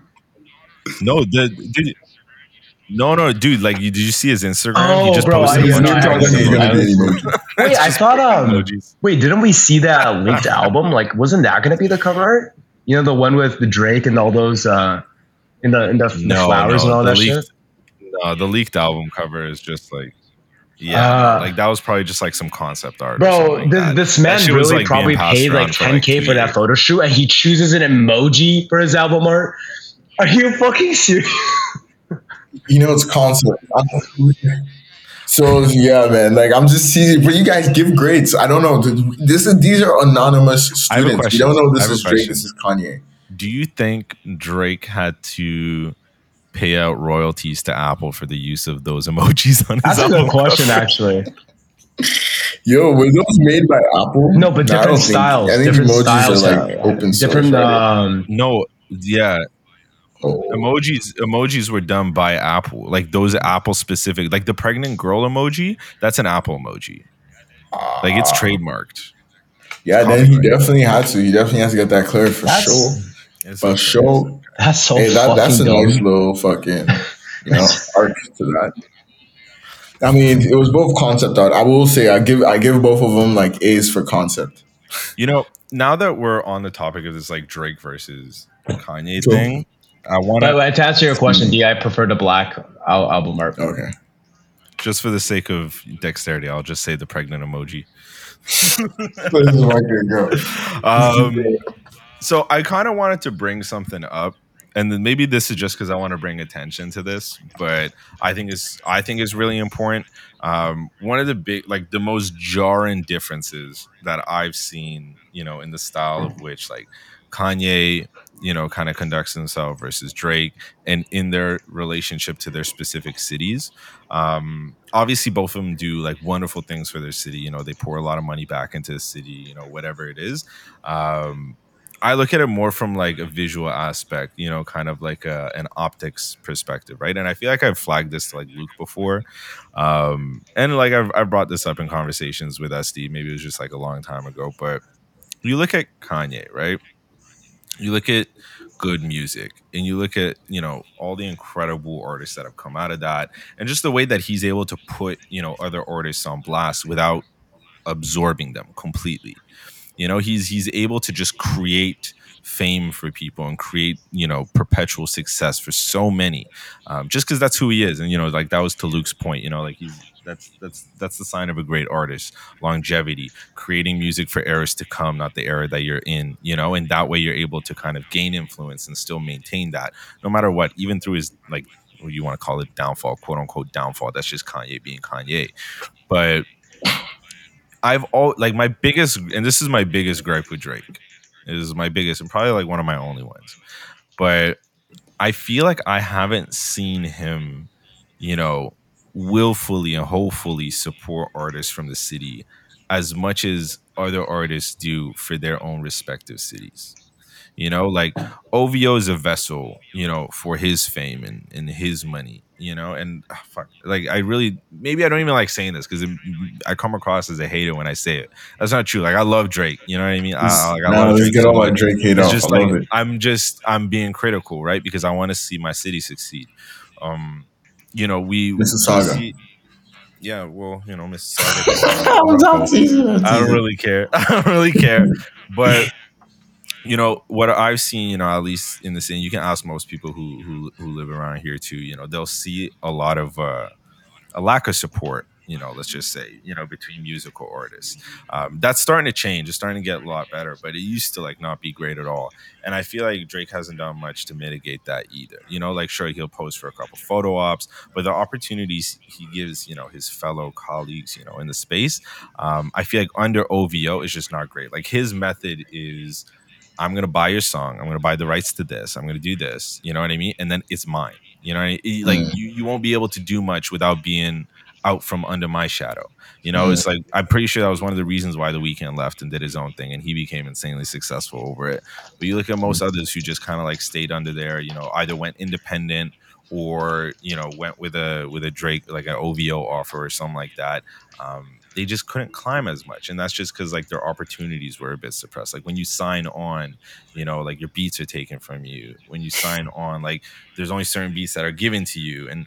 No, the did, no, no, dude. Like, you, did you see his Instagram? Oh, he just bro, posted I, a bunch of [LAUGHS] Wait, I thought. Um, wait, didn't we see that leaked album? Like, wasn't that going to be the cover art? You know, the one with the Drake and all those uh, in the in the, no, flowers no, and all that leaked, shit. No, the leaked album cover is just like Yeah, Uh, like that was probably just like some concept art. Bro, like this, this man shit was, really like, probably paid like around for, like, 10k two for that photo shoot, and he chooses an emoji for his album art. Are you fucking serious? You know, it's concept. So yeah, man. Like I'm just seeing, but you guys give grades. I don't know. This is these are anonymous I have a students. We don't know this is Drake. This is Kanye. Do you think Drake had to pay out royalties to Apple for the use of those emojis on his That's a good question, actually. [LAUGHS] Yo, were those made by Apple? No, but different don't think- styles. I think different emojis styles. are like open source. different. right? Um, No, yeah, Oh. emojis emojis were done by Apple. Like those Apple specific, like the pregnant girl emoji. That's an Apple emoji. Like it's Ah. trademarked. Yeah, then he definitely had to. He definitely has to get that cleared for That's- sure. For okay. sure. that's so hey, that, that's a dumb. nice little fucking, you know, [LAUGHS] arc to that. I mean, it was both concept art. I will say, I give I give both of them like A's for concept. You know, now that we're on the topic of this like Drake versus Kanye Sure. thing, I want to to answer your question, D, I prefer the black album art. Okay. just for the sake of dexterity, I'll just say the pregnant emoji. this is my good girl. um, so I kind of wanted to bring something up, and then maybe this is just because I want to bring attention to this, but I think it's I think it's really important. Um, one of the big, like the most jarring differences that I've seen, you know, in the style of which like Kanye, you know, kind of conducts himself versus Drake, and in their relationship to their specific cities. Um, obviously, both of them do like wonderful things for their city. You know, they pour a lot of money back into the city. You know, whatever it is. Um, I look at it more from like a visual aspect, you know, kind of like a, an optics perspective, right? And I feel like I've flagged this to like Luke before, um, and like I've, I've brought this up in conversations with SD. Maybe it was just like a long time ago, but you look at Kanye, right? You look at G.O.O.D. Music, and you look at you know all the incredible artists that have come out of that, and just the way that he's able to put you know other artists on blast without absorbing them completely. You know, he's he's able to just create fame for people and create you know perpetual success for so many, um, just because that's who he is. And you know, like that was to Luke's point. You know, like he's that's that's that's the sign of a great artist longevity creating music for eras to come not the era that you're in you know and that way you're able to kind of gain influence and still maintain that no matter what even through his like what you want to call it downfall quote unquote downfall that's just kanye being kanye but I've all like my biggest, and this is my biggest gripe with Drake. Is my biggest, and probably like one of my only ones. But I feel like I haven't seen him, you know, willfully and hopefully support artists from the city as much as other artists do for their own respective cities. You know, like OVO is a vessel, you know, for his fame and, and his money, you know, and ah, fuck, like I really, maybe I don't even like saying this because I come across as a hater when I say it. That's not true. Like I love Drake, you know what I mean? I, like, I now love Drake get all that. Drake hate It's off. just I like love it. I'm just I'm being critical, right? Because I want to see my city succeed. Um, you know, we we Mississauga. see- yeah, well, you know, Mississauga. [LAUGHS] I don't really care. [LAUGHS] I don't really care. But you know what I've seen, you know, at least in the scene, you can ask most people who who who live around here too. You know, they'll see a lot of uh, a lack of support. You know, let's just say, you know, between musical artists, um, that's starting to change. It's starting to get a lot better, but it used to like not be great at all. And I feel like Drake hasn't done much to mitigate that either. You know, like sure he'll post for a couple photo ops, but the opportunities he gives, you know, his fellow colleagues, you know, in the space, um, I feel like under OVO is just not great. Like his method is, I'm gonna buy your song, I'm gonna buy the rights to this, I'm gonna do this, you know what I mean, and then it's mine. You know, I mean? like you, you won't be able to do much without being out from under my shadow. You know, Mm. it's like I'm pretty sure that was one of the reasons why the Weeknd left and did his own thing, and he became insanely successful over it. But you look at most others who just kind of like stayed under there. You know, either went independent or you know went with a with a Drake like an OVO offer or something like that. Um, they just couldn't climb as much, and that's just because like their opportunities were a bit suppressed. Like when you sign on, you know, like your beats are taken from you. When you sign on, like there's only certain beats that are given to you, and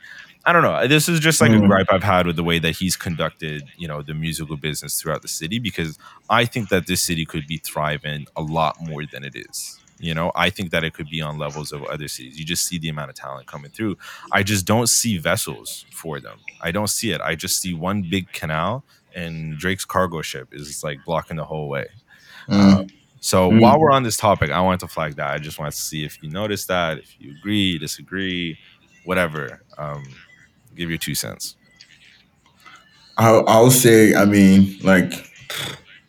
I don't know. This is just like a Mm. gripe I've had with the way that he's conducted, you know, the musical business throughout the city because I think that this city could be thriving a lot more than it is. You know, I think that it could be on levels of other cities. You just see the amount of talent coming through. I just don't see vessels for them. I don't see it. I just see one big canal, and Drake's cargo ship is like blocking the whole way. Mm. Um, so Mm. while we're on this topic, I wanted to flag that. I just wanted to see if you noticed that, if you agree, disagree, whatever. Um, give your two cents. I'll, I'll say, I mean, like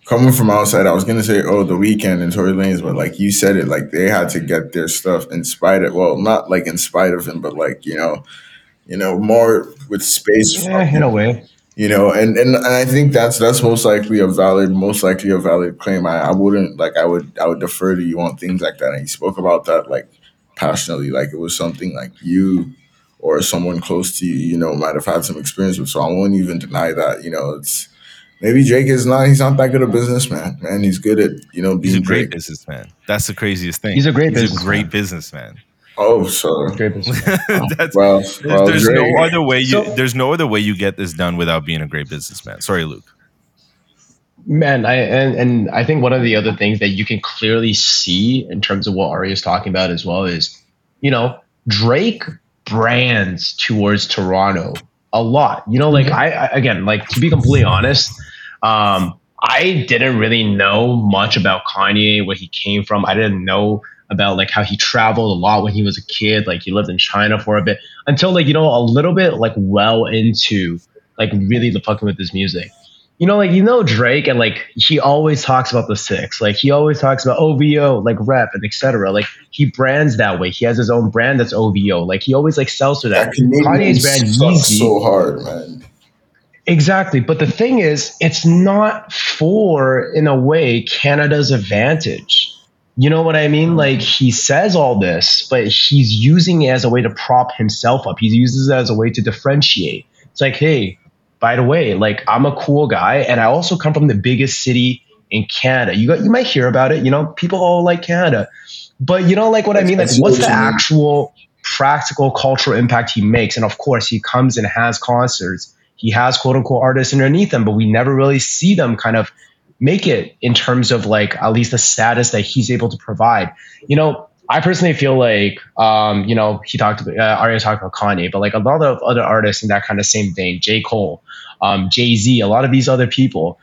coming from outside, I was gonna say, oh, the Weeknd and Tory Lanez, but like you said it, like they had to get their stuff in spite of, well, not like in spite of him, but like you know, you know, more with space from Yeah, in him, a way. you know, and, and and I think that's that's most likely a valid, most likely a valid claim. I, I wouldn't like, I would I would defer to you on things like that. And he spoke about that like passionately, like it was something like you or someone close to you, you know, might have had some experience with. So I won't even deny that. You know, it's maybe Drake is not. He's not that good a businessman, man. He's good at you know He's a great Drake. businessman. That's the craziest thing. He's a great He's a businessman. great businessman. Oh, so Great business. [LAUGHS] That's well, there's, well, there's Drake. no other way you So- there's no other way you get this done without being a great businessman. Sorry, Luke. Man, I and, and I think one of the other things that you can clearly see in terms of what Ari is talking about as well is, you know, Drake brands towards Toronto a lot. You know, like I, I again, like to be completely honest, um, I didn't really know much about Kanye, where he came from. I didn't know about like how he traveled a lot when he was a kid. Like he lived in China for a bit until like you know a little bit like well into like really the fucking with his music you know, like you know Drake, and like he always talks about the six. Like he always talks about OVO, like rep and etc. Like he brands that way. He has his own brand that's OVO. Like he always like sells to that. That Kanye's brand Yeezy. so hard, man. Exactly. But the thing is, it's not for, in a way, Canada's advantage. You know what I mean? Mm-hmm. Like he says all this, but he's using it as a way to prop himself up. He uses it as a way to differentiate. It's like, hey, by the way, like I'm a cool guy, and I also come from the biggest city in Canada. You got, you might hear about it. You know, people all like Canada, but you know, like what I mean. Like, what's the actual practical cultural impact he makes? And of course, he comes and has concerts he has quote unquote artists underneath him, but we never really see them kind of make it in terms of like at least the status that he's able to provide. You know, I personally feel like, um, you know, he talked about, uh, Arya talked about Kanye, but like a lot of other artists in that kind of same thing, J. Cole, um, Jay Z, a lot of these other people,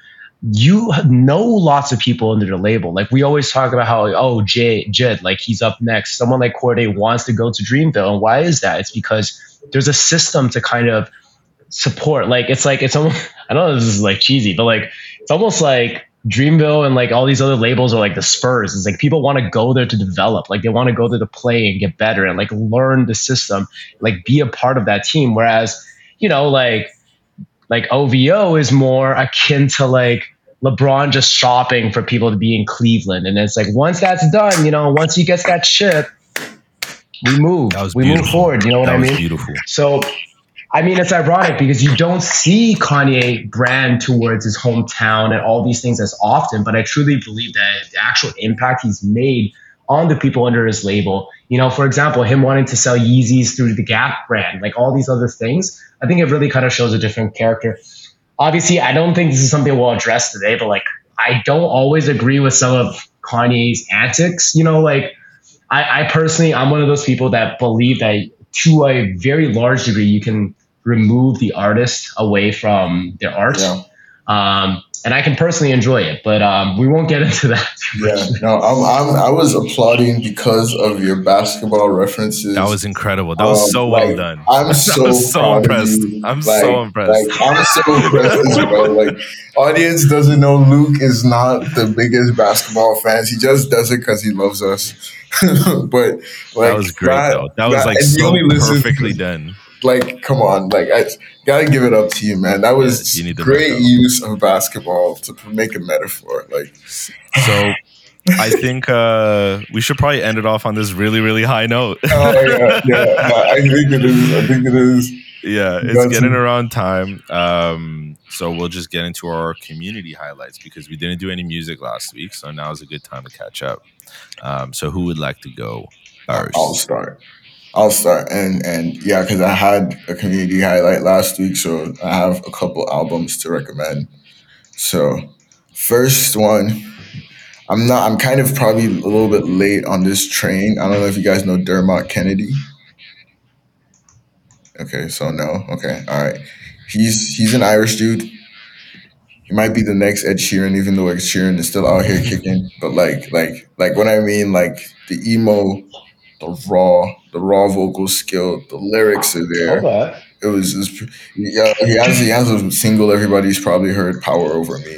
you know lots of people under the label. Like we always talk about how, oh, Jay, Jed, like he's up next. Someone like Cordae wants to go to Dreamville. And why is that? It's because there's a system to kind of support. Like it's like it's almost [LAUGHS] I know this is like cheesy, but like it's almost like Dreamville and like all these other labels are like the Spurs. It's like people want to go there to develop, like they want to go there to play and get better and like learn the system, like be a part of that team. Whereas, you know, like like OVO is more akin to like LeBron just shopping for people to be in Cleveland. And it's like once that's done, you know, once he gets that chip, we move. That was we beautiful. move forward. You know what that I was mean? beautiful. So, I mean, it's ironic because you don't see Kanye brand towards his hometown and all these things as often, but I truly believe that the actual impact he's made on the people under his label, you know, for example, him wanting to sell Yeezys through the Gap brand, like all these other things, I think it really kind of shows a different character. Obviously, I don't think this is something we'll address today, but like, I don't always agree with some of Kanye's antics, you know, like, I, I personally, I'm one of those people that believe that to a very large degree, you can remove the artist away from their art. Yeah. Um, and I can personally enjoy it, but um, we won't get into that. [LAUGHS] Yeah, no, I'm, I'm, I was applauding because of your basketball references. That was incredible. That was Um, so well like, done. I'm [LAUGHS] so, so impressed. I'm Like- so impressed. Like I'm so impressed, bro. [LAUGHS] Like audience doesn't know Luke is not the biggest basketball fans. He just does it because he loves us. but like that was great though. That was like so only perfectly done. Like, come on, like I gotta give it up to you, man. That was need great use of basketball to make a metaphor. Like, [SIGHS] So I think uh, we should probably end it off on this really, really high note. oh yeah, yeah. [LAUGHS] I think it is. I think it is. yeah, it's Got getting around time. Um, so we'll just get into our community highlights because we didn't do any music last week. So now is a good time to catch up. Um, so who would like to go first? I'll start. I'll start, and and yeah, because I had a community highlight last week, so I have a couple albums to recommend. So, first one, I'm not. I'm kind of probably a little bit late on this train. I don't know if you guys know Dermot Kennedy. Okay, so no. Okay, all right. He's he's an Irish dude. He might be the next Ed Sheeran, even though Ed Sheeran is still out here kicking. But like, like, like what I mean, like the emo, the raw, the raw vocal skill, the lyrics are there. Okay. It was, was yeah, he has he has a single everybody's probably heard, "Power Over Me."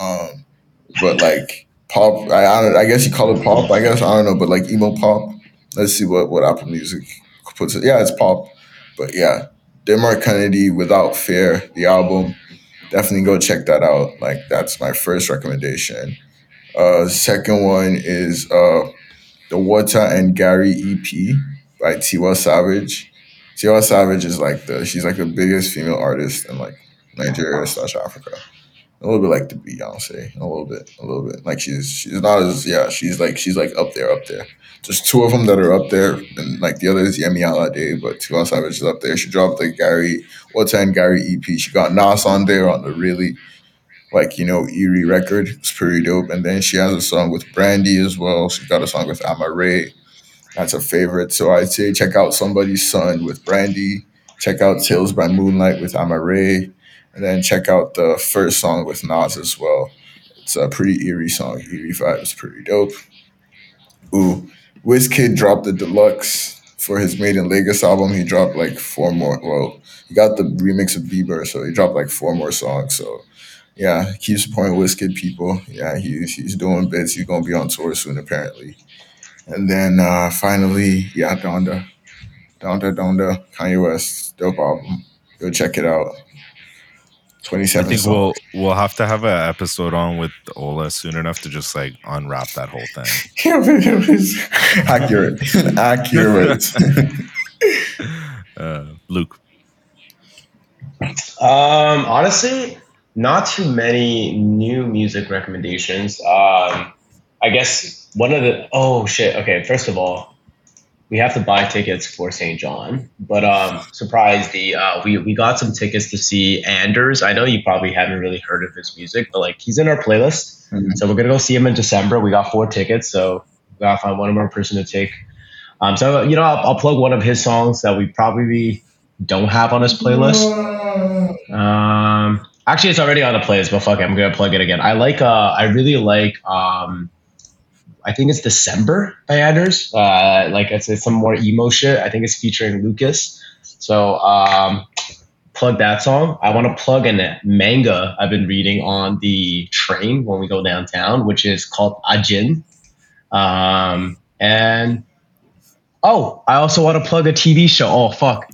Um, but like pop, I, I don't- I guess you call it pop. I guess I don't know, but like emo pop. Let's see what what Apple Music puts it. Yeah, it's pop, but yeah, Dermot Kennedy, "Without Fear," the album. Definitely go check that out. Like that's my first recommendation. Uh, second one is uh, the Water and Gary EP by Tiwa Savage. Tiwa Savage is like the she's like the biggest female artist in like Nigeria slash Africa. A little bit like the Beyonce, a little bit, a little bit. Like she's she's not as yeah, she's like she's like up there, up there. There's two of them that are up there, and like the other is Yemi Alade, but Tiwa Savage is up there. She dropped the Garri Water and Garri EP. She got Nas on there on the really like you know eerie record. It's pretty dope. And then she has a song with Brandy as well. She got a song with Amaarae. That's a favorite. So I'd say check out Somebody's Son with Brandy. Check out Tales by Moonlight with Amaarae. And then check out the first song with Nas as well. It's a pretty eerie song. Eerie vibes, pretty dope. Ooh, Wizkid dropped the deluxe for his Made in Lagos album. He dropped like four more. Well, he got the remix of Bieber, so he dropped like four more songs. So yeah, keep supporting Wizkid people. Yeah, he's he's doing bits. He's gonna be on tour soon apparently. And then uh finally, yeah, Donda. Donda Donda, Kanye West, dope album. Go check it out. 27 I think songs. we'll we'll have to have an episode on with Ola soon enough to just like unwrap that whole thing. [LAUGHS] it was accurate. [LAUGHS] accurate. [LAUGHS] Uh, Luke, Um, honestly, not too many new music recommendations. Um, I guess one of the oh shit. Okay, first of all, we have to buy tickets for St. John, but um, surprise! The uh, we we got some tickets to see Anders. I know you probably haven't really heard of his music, but like he's in our playlist, Mhm. so we're gonna go see him in December. We got four tickets, so we gotta find one more person to take. Um, so you know, I'll, I'll plug one of his songs that we probably don't have on his playlist. Um, actually, it's already on the playlist, but fuck it, I'm gonna plug it again. I like. Uh, I really like. Um, I think it's December by Anders. Uh, like it's, it's some more emo shit. I think it's featuring Lucas. So um, plug that song. I want to plug a manga I've been reading on the train when we go downtown, which is called Ajin. Um, and oh, I also want to plug a TV show. Oh fuck.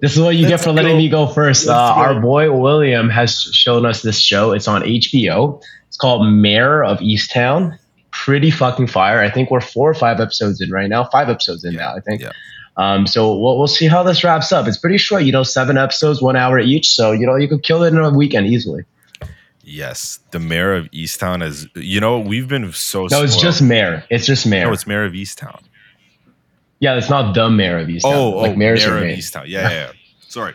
This is what you Let's get for letting go. me go first. Uh, our boy William has shown us this show. It's on HBO. It's called Mare of Easttown. Pretty fucking fire. I think we're four or five episodes in right now. Five episodes in now, I think. yeah. Um, so we'll, we'll see how this wraps up. It's pretty short, you know, seven episodes, one hour each. So, you know, you could kill it in a weekend easily. yes, the Mare of Easttown is. You know, we've been so. No, it's just Mare. It's just Mare. no, it's Mare of Easttown. yeah, it's not the Mare of Easttown. Oh, like oh, mayor of made. Easttown. Yeah, yeah, yeah. Sorry,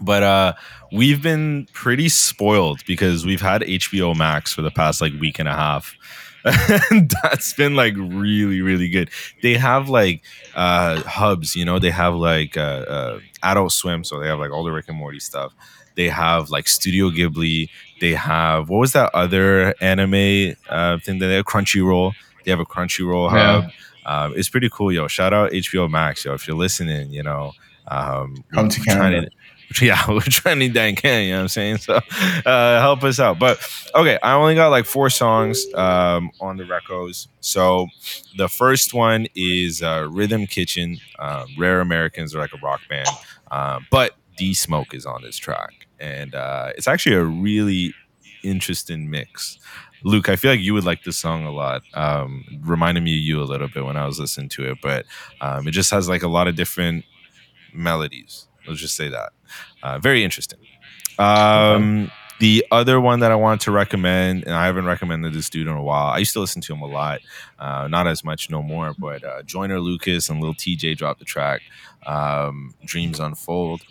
but uh, we've been pretty spoiled because we've had HBO Max for the past like week and a half. [LAUGHS] that's been like really really good. They have like uh hubs you know? They have like uh, uh adult swim so they have like all the rick and morty stuff. They have like studio ghibli. They have what was that other anime uh thing that they have crunchyroll. They have a crunchyroll Yeah. hub. Um, it's pretty cool yo. Shout out hbo max yo if you're listening you know? Um Come to Canada. [LAUGHS] yeah, [LAUGHS] we're trying to can, you know what I'm saying? So uh help us out. But okay, I only got like four songs um on the recos. So the first one is uh Rhythm Kitchen. Um, Rare Americans are like a rock band. Um, but D Smoke is on this track. And uh it's actually a really interesting mix. Luke, I feel like you would like this song a lot. Um, reminded me of you a little bit when I was listening to it, but um, it just has like a lot of different melodies. Let's just say that. Uh, very interesting. Um, the other one that I wanted to recommend, and I haven't recommended this dude in a while. I used to listen to him a lot, uh, not as much no more. But uh, Joyner Lucas and Lil Tjay dropped the track um, "Dreams Unfold."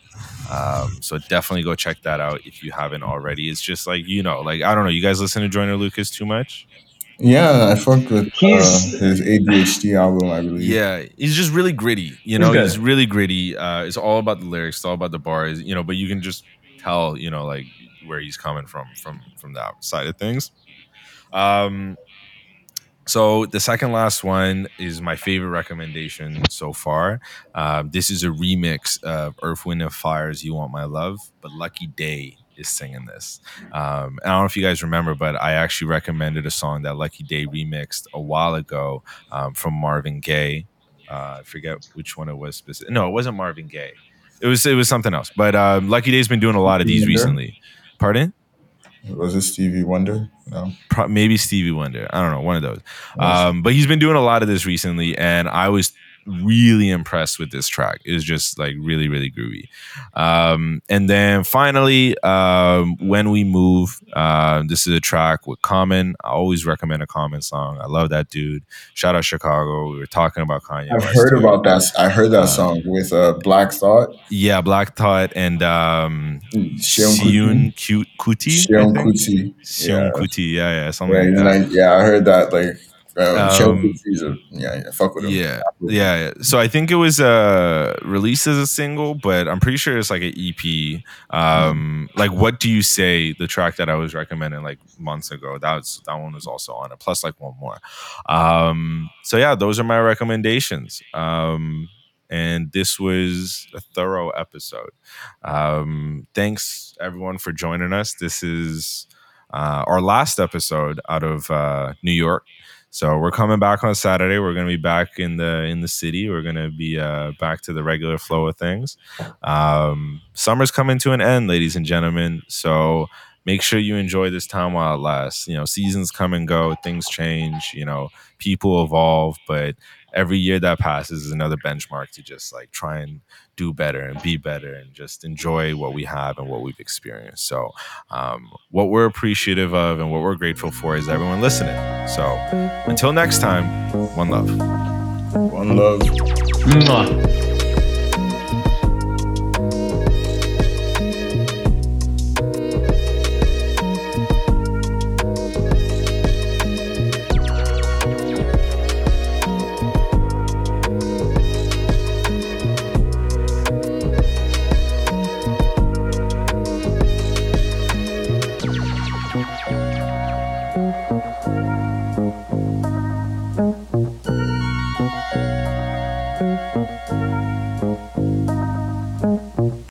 Um, so definitely go check that out if you haven't already. It's just like you know, like I don't know. You guys listen to Joyner Lucas too much? Yeah, I fucked with uh, his ADHD album, I believe. Yeah, he's just really gritty. You know, good. he's, really gritty. Uh, it's all about the lyrics, it's all about the bars. You know, but you can just tell, you know, like where he's coming from from from that side of things. Um, so the second last one is my favorite recommendation so far. Um, this is a remix of Earth, Wind, and Fire's "You Want My Love," but Lucky Daye is singing this. Um, I don't know if you guys remember, but I actually recommended a song that Lucky Daye remixed a while ago um, from Marvin Gaye. Uh, I forget which one it was. Specific. No, it wasn't Marvin Gaye. It was it was something else. But um, Lucky Daye's been doing a lot of these recently. Pardon? Was it Stevie Wonder? No. Pro- maybe Stevie Wonder. I don't know, one of those. Um, but he's been doing a lot of this recently, and I was really impressed with this track. It was just like really, really groovy. Um, and then finally, um, when we move, uh, this is a track with Common. I always recommend a Common song. I love that dude. Shout out Chicago. We were talking about Kanye. I've West, heard too. about that. I heard that Uh, song with uh, Black Thought. Yeah, Black Thought and um, Seun Siyun Ku- Kuti. Seun. Kuti. Yeah. Kuti. Yeah, yeah, something like that. I, yeah, I heard that. Like, um, Um, a, yeah, yeah, fuck with him. Yeah, yeah, yeah. So I think it was uh released as a single, but I'm pretty sure it's like an EP. Um, like what do you say? The track that I was recommending like months ago. That was that one was also on it. Plus like one more. Um, so yeah, those are my recommendations. Um, and this was a thorough episode. Um, thanks everyone for joining us. This is uh, our last episode out of uh, New York. So we're coming back on Saturday. We're going to be back in the in the city. We're going to be uh, back to the regular flow of things. Um, summer's coming to an end, ladies and gentlemen. So make sure you enjoy this time while it lasts. You know, seasons come and go, things change. You know, people evolve, but every year that passes is another benchmark to just like try and do better and be better and just enjoy what we have and what we've experienced. So, um, what we're appreciative of and what we're grateful for is everyone listening. So, until next time, one love. One love. Mwah.